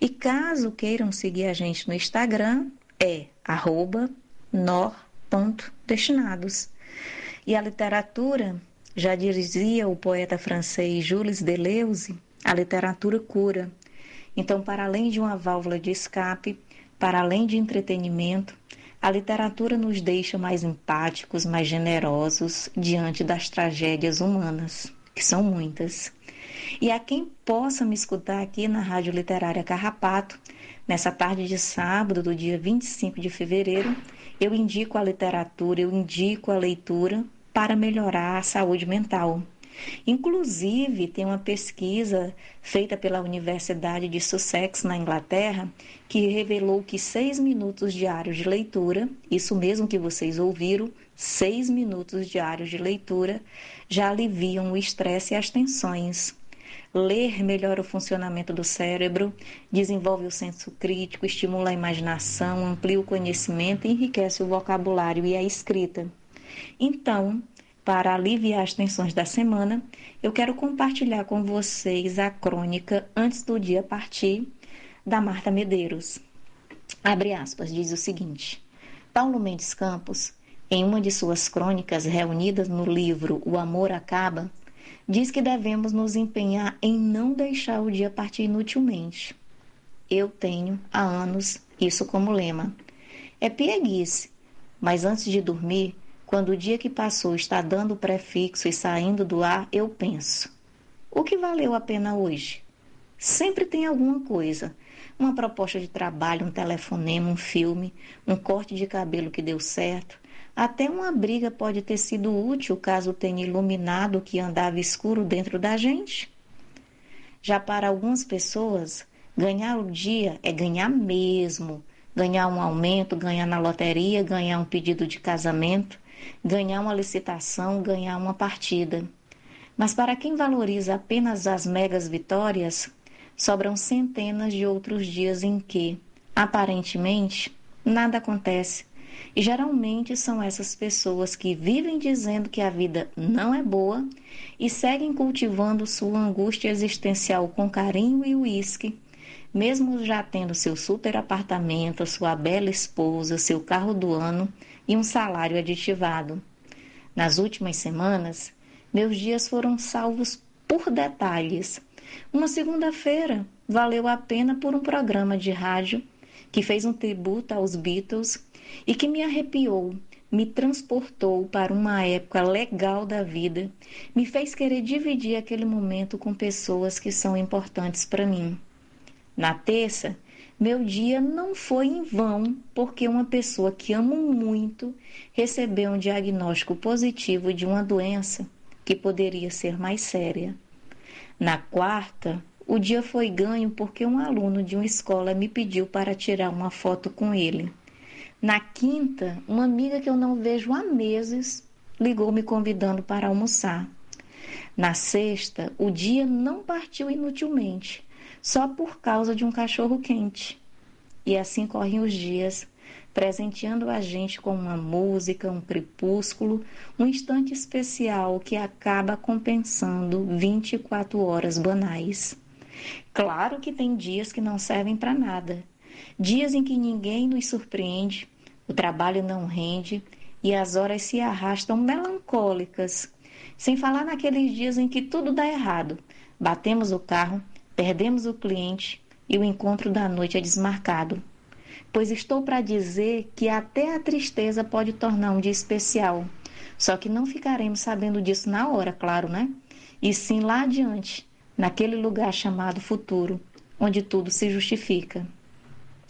E caso queiram seguir a gente no Instagram, é arroba nor.destinados. E a literatura, já dizia o poeta francês Jules Deleuze, a literatura cura. Então, para além de uma válvula de escape, para além de entretenimento, a literatura nos deixa mais empáticos, mais generosos diante das tragédias humanas, que são muitas. E a quem possa me escutar aqui na Rádio Literária Carrapato, nessa tarde de sábado, do dia 25 de fevereiro, eu indico a literatura, eu indico a leitura para melhorar a saúde mental. Inclusive, tem uma pesquisa feita pela Universidade de Sussex, na Inglaterra, que revelou que seis minutos diários de leitura, isso mesmo que vocês ouviram, seis minutos diários de leitura, já aliviam o estresse e as tensões. Ler melhora o funcionamento do cérebro, desenvolve o senso crítico, estimula a imaginação, amplia o conhecimento e enriquece o vocabulário e a escrita. Então, para aliviar as tensões da semana, eu quero compartilhar com vocês a crônica Antes do Dia Partir, da Marta Medeiros. Abre aspas, diz o seguinte: Paulo Mendes Campos, em uma de suas crônicas reunidas no livro O Amor Acaba, diz que devemos nos empenhar em não deixar o dia partir inutilmente. Eu tenho, há anos, isso como lema. É pieguice, mas antes de dormir, quando o dia que passou está dando prefixo e saindo do ar, eu penso: o que valeu a pena hoje? Sempre tem alguma coisa. Uma proposta de trabalho, um telefonema, um filme, um corte de cabelo que deu certo. Até uma briga pode ter sido útil caso tenha iluminado o que andava escuro dentro da gente. Já para algumas pessoas, ganhar o dia é ganhar mesmo. Ganhar um aumento, ganhar na loteria, ganhar um pedido de casamento ganhar uma licitação, ganhar uma partida. Mas para quem valoriza apenas as megas vitórias, sobram centenas de outros dias em que, aparentemente, nada acontece. E geralmente são essas pessoas que vivem dizendo que a vida não é boa e seguem cultivando sua angústia existencial com carinho e uísque, mesmo já tendo seu super apartamento, sua bela esposa, seu carro do ano e um salário aditivado. Nas últimas semanas, meus dias foram salvos por detalhes. Uma segunda-feira valeu a pena por um programa de rádio que fez um tributo aos Beatles e que me arrepiou, me transportou para uma época legal da vida, me fez querer dividir aquele momento com pessoas que são importantes para mim. Na terça, meu dia não foi em vão, porque uma pessoa que amo muito recebeu um diagnóstico positivo de uma doença que poderia ser mais séria. Na quarta, o dia foi ganho porque um aluno de uma escola me pediu para tirar uma foto com ele. Na quinta, uma amiga que eu não vejo há meses ligou me convidando para almoçar. Na sexta, o dia não partiu inutilmente só por causa de um cachorro quente. E assim correm os dias, presenteando a gente com uma música, um crepúsculo, um instante especial que acaba compensando 24 horas banais. Claro que tem dias que não servem para nada. Dias em que ninguém nos surpreende, o trabalho não rende e as horas se arrastam melancólicas. Sem falar naqueles dias em que tudo dá errado. Batemos o carro, perdemos o cliente e o encontro da noite é desmarcado. Pois estou para dizer que até a tristeza pode tornar um dia especial. Só que não ficaremos sabendo disso na hora, claro, né? E sim lá adiante, naquele lugar chamado futuro, onde tudo se justifica.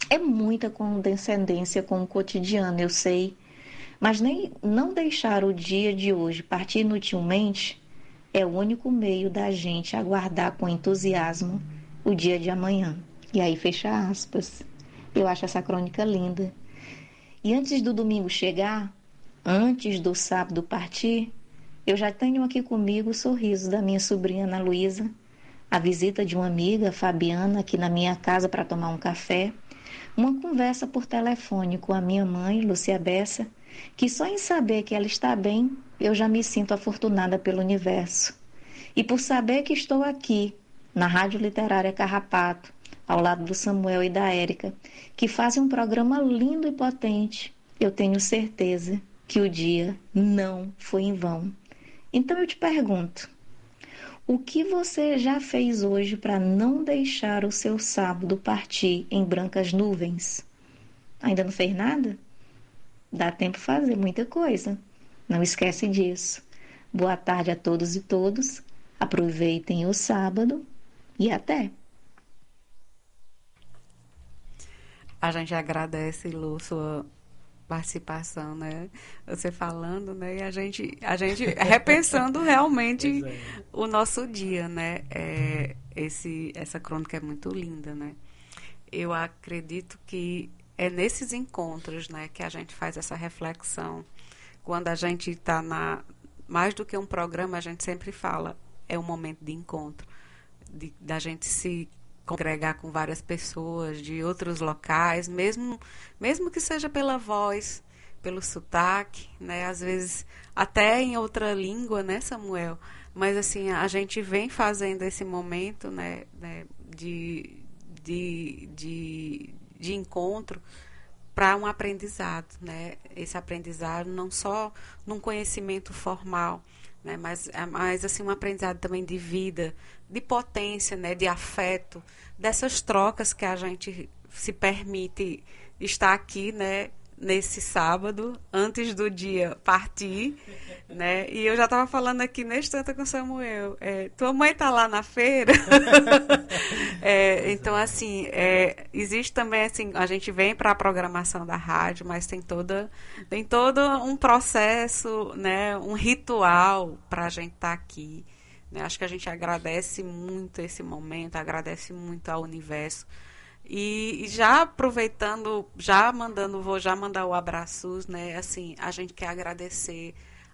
É muita condescendência com o cotidiano, eu sei, mas nem não deixar o dia de hoje partir inutilmente é o único meio da gente aguardar com entusiasmo o dia de amanhã. E aí fecha aspas. Eu acho essa crônica linda. E antes do domingo chegar, antes do sábado partir, eu já tenho aqui comigo o sorriso da minha sobrinha Ana Luísa, a visita de uma amiga, Fabiana, aqui na minha casa para tomar um café, uma conversa por telefone com a minha mãe, Lúcia Bessa, que só em saber que ela está bem, eu já me sinto afortunada pelo universo. E por saber que estou aqui, na Rádio Literária Carrapato, ao lado do Samuel e da Érica, que fazem um programa lindo e potente, eu tenho certeza que o dia não foi em vão. Então eu te pergunto: o que você já fez hoje para não deixar o seu sábado partir em brancas nuvens? Ainda não fez nada? Dá tempo fazer muita coisa. Não esquece disso. Boa tarde a todos e todos. Aproveitem o sábado e até. A gente agradece, Lu, sua participação, né? Você falando, né? E a gente, a gente repensando realmente é. o nosso dia, né? É, esse, essa crônica é muito linda, né? Eu acredito que é nesses encontros, né, que a gente faz essa reflexão. Quando a gente está na mais do que um programa, a gente sempre fala é um momento de encontro, de, da gente se congregar com várias pessoas de outros locais, mesmo, mesmo que seja pela voz, pelo sotaque, né? Às vezes até em outra língua, né, Samuel? Mas assim, a gente vem fazendo esse momento, né, né de, de, de, de encontro para um aprendizado, né? Esse aprendizado não só num conhecimento formal, né? Mas, é mas assim um aprendizado também de vida, de potência, né? De afeto, dessas trocas que a gente se permite estar aqui, né? Nesse sábado, antes do dia partir, né? E eu já estava falando aqui neste tanto com Samuel. É, tua mãe está lá na feira. é, então, assim, é, existe também, assim, a gente vem para a programação da rádio, mas tem toda, tem todo um processo, né? Um ritual para a gente estar tá aqui. Né? Acho que a gente agradece muito esse momento, agradece muito ao universo e, já aproveitando, já mandando, vou já mandar o abraços, né? Assim, a gente quer agradecer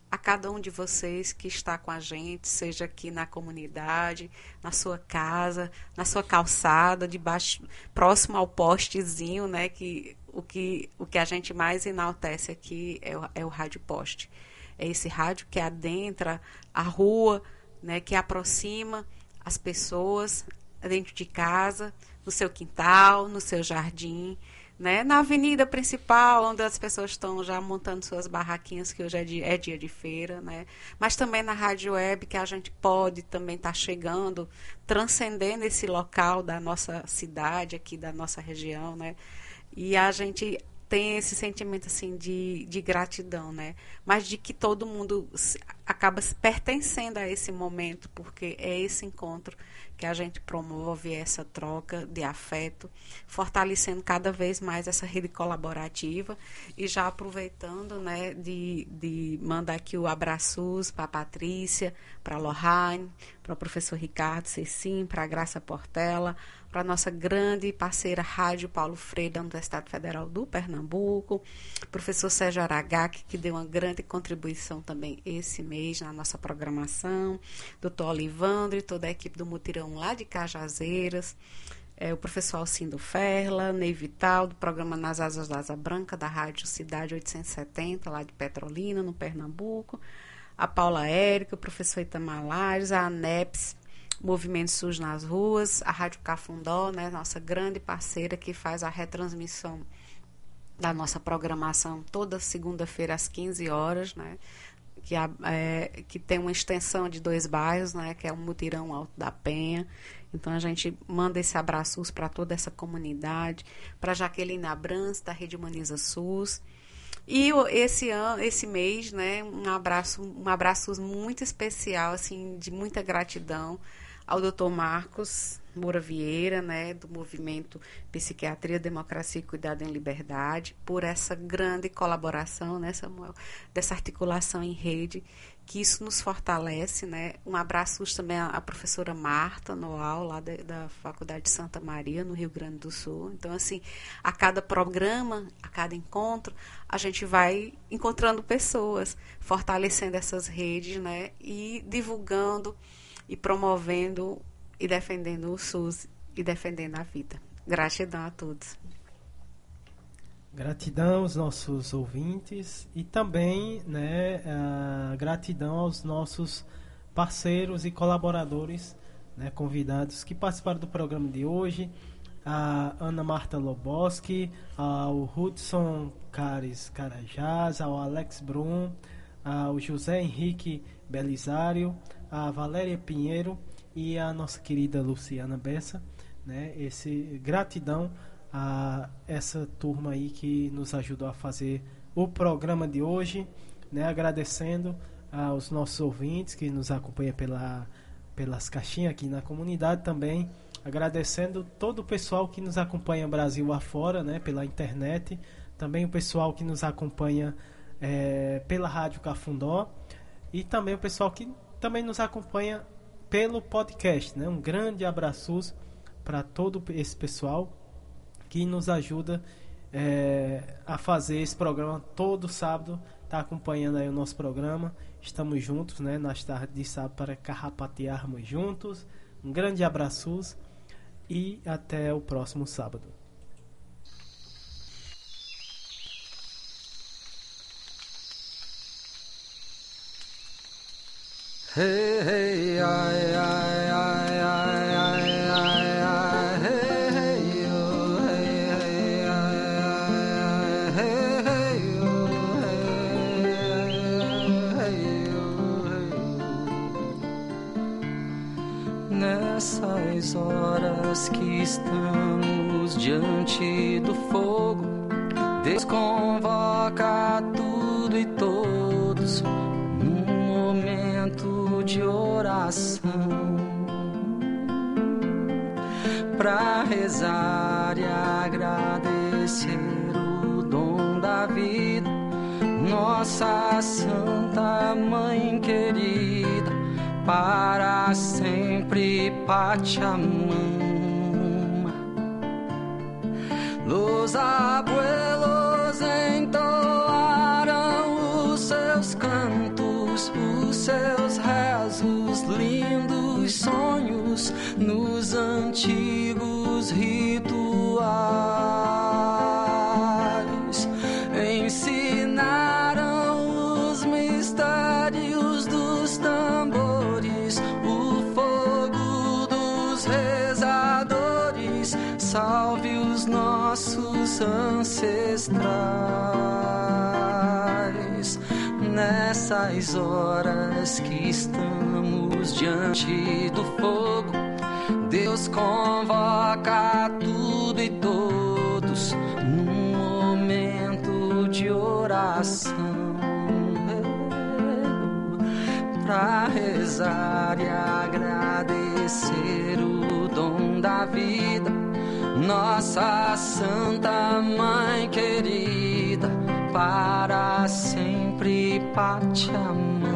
a cada um de vocês que está com a gente, seja aqui na comunidade, na sua casa, na sua calçada, debaixo, próximo ao postezinho, né? Que o que o que a gente mais enaltece aqui é o, é o rádio poste. É esse rádio que adentra a rua, né? Que aproxima as pessoas dentro de casa no seu quintal, no seu jardim, né? Na avenida principal, onde as pessoas estão já montando suas barraquinhas, que hoje é dia, é dia de feira, né? Mas também na rádio web, que a gente pode também estar tá chegando, transcendendo esse local da nossa cidade, aqui da nossa região, né? E a gente tem esse sentimento assim de, de gratidão, né? Mas de que todo mundo acaba pertencendo a esse momento, porque é esse encontro que a gente promove essa troca de afeto, fortalecendo cada vez mais essa rede colaborativa e já aproveitando, né, de, de mandar aqui o abraços para a Patrícia, para a Lohane, para o professor Ricardo Cecim, para a Graça Portela, para nossa grande parceira Rádio Paulo Freire da Universidade Federal do Pernambuco, professor Sérgio Aragac, que deu uma grande contribuição também esse mês na nossa programação, doutor Olivandro e toda a equipe do Mutirão lá de Cajazeiras, é, o professor Alcindo Ferla, Ney Vital, do programa Nas Asas da Asa Branca, da Rádio Cidade 870, lá de Petrolina, no Pernambuco, a Paula Érica, o professor Itamar Lares, a ANEPS, Movimento SUS nas Ruas, a Rádio Cafundó, né, nossa grande parceira que faz a retransmissão da nossa programação toda segunda-feira às 15 horas, né? Que, é, que tem uma extensão de dois bairros, né? Que é o Mutirão Alto da Penha. Então a gente manda esse abraço para toda essa comunidade, para Jaqueline Abrans da Rede Humaniza SUS. E esse ano, esse mês, né, um abraço, um abraço muito especial, assim, de muita gratidão ao Dr. Marcos Moura Vieira, né, do movimento Psiquiatria, Democracia e Cuidado em Liberdade, por essa grande colaboração, né, Samuel, dessa articulação em rede, que isso nos fortalece, né. Um abraço também à, professora Marta Noal, lá da, da Faculdade de Santa Maria, no Rio Grande do Sul. Então, assim, a cada programa, a cada encontro, a gente vai encontrando pessoas, fortalecendo essas redes, né, e divulgando e promovendo e defendendo o SUS e defendendo a vida. Gratidão a todos. Gratidão aos nossos ouvintes e também né, gratidão aos nossos parceiros e colaboradores né, convidados que participaram do programa de hoje. A Ana Marta Loboski, ao Hudson Cares Carajás, ao Alex Brum, ao José Henrique Belisário, a Valéria Pinheiro e a nossa querida Luciana Bessa, né? Esse gratidão a essa turma aí que nos ajudou a fazer o programa de hoje, né? Agradecendo aos nossos ouvintes que nos acompanham pela pelas caixinhas aqui na comunidade também, agradecendo todo o pessoal que nos acompanha Brasil afora, né? Pela internet, também o pessoal que nos acompanha é, pela rádio Cafundó e também o pessoal que também nos acompanha pelo podcast. Né? Um grande abraço para todo esse pessoal que nos ajuda é, a fazer esse programa todo sábado. Está acompanhando aí o nosso programa. Estamos juntos né, nas tardes de sábado para carrapatearmos juntos. Um grande abraço e até o próximo sábado. Nessas horas que estamos diante do fogo, Deus convoca tudo e todos de oração para rezar e agradecer o dom da vida, nossa Santa Mãe querida, para sempre Pachamama. Los abuelos os seus rezos, lindos sonhos nos antigos rituais. Ensinaram os mistérios dos tambores, o fogo dos rezadores. Salve os nossos ancestrais nessas horas que estamos diante do fogo. Deus convoca tudo e todos num momento de oração para rezar e agradecer o dom da vida. Nossa Santa Mãe querida, para sempre sobre Pachamama.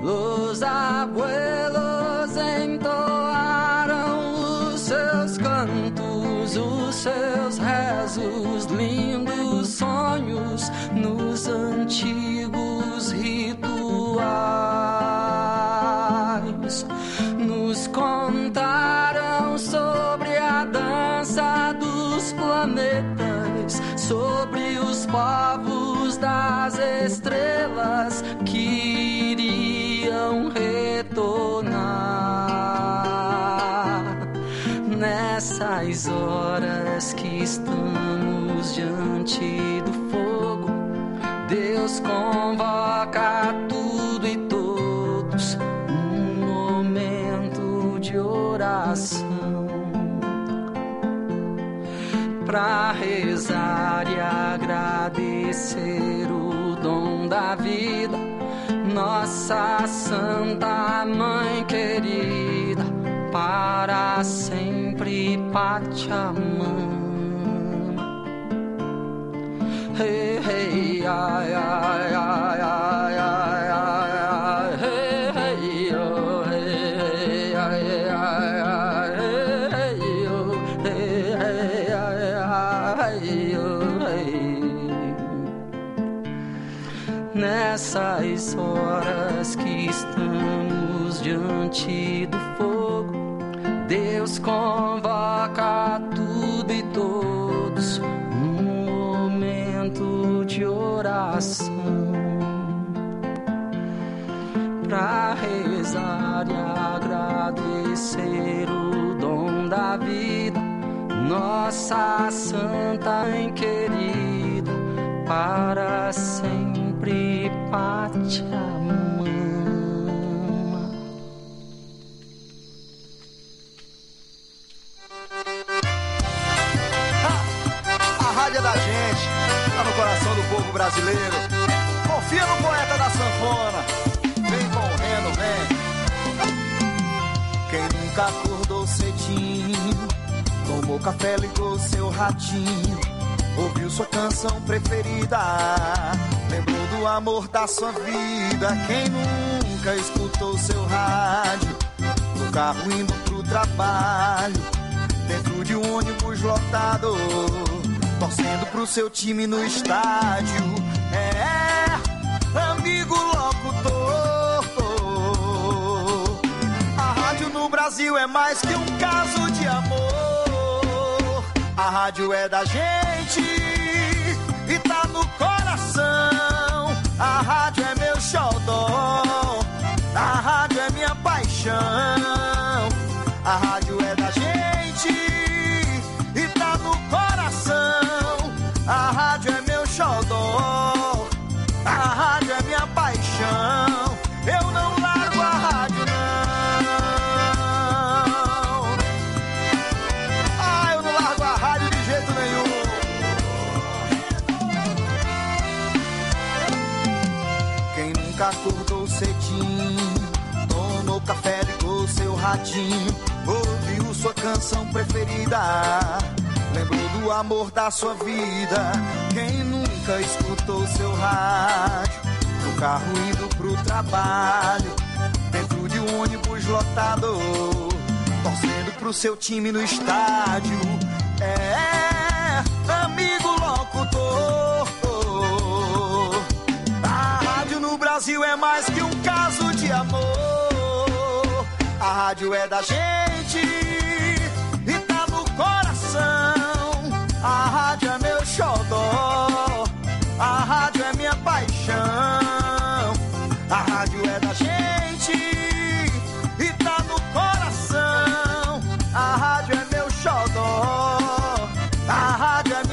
Os abuelos entoaram os seus cantos, os seus rezos, lindos sonhos nos antigos rituais. Nos contaram sobre a dança dos planetas os povos das estrelas que iriam retornar nessas horas que estamos diante do fogo. Deus convoca tudo e todos um momento de oração para rezar e agradecer o dom da vida, nossa Santa Mãe querida, para sempre Pachamama. Hey, hey, ai, ai, ai, ai, ai, ai, Nessas horas que estamos diante do fogo, Deus convoca tudo e todos num momento de oração. Para rezar e agradecer o dom da vida, nossa Santa Mãe querida, para sempre Pachamama. A rádio é da gente, tá no coração do povo brasileiro. Confia no poeta da sanfona. Vem com o Reno, vem. Quem nunca acordou cedinho, tomou café, ligou seu ratinho, ouviu sua canção preferida, lembrou do amor da sua vida. Quem nunca escutou seu rádio, no carro indo pro trabalho, dentro de um ônibus lotado, torcendo pro seu time no estádio. É, amigo locutor. A rádio no Brasil é mais que um caso de amor. A rádio é da gente e tá no coração. A rádio é meu xodó. A rádio é minha paixão. A rádio é da gente e tá no coração. A rádio é meu xodó. Acordou cedinho, tomou café, ligou seu ratinho, ouviu sua canção preferida, lembrou do amor da sua vida. Quem nunca escutou seu rádio, no carro indo pro trabalho, dentro de um ônibus lotado, torcendo pro seu time no estádio. É, Brasil é mais que um caso de amor. A rádio é da gente e tá no coração. A rádio é meu xodó. A rádio é minha paixão. A rádio é da gente e tá no coração. A rádio é meu xodó. A rádio é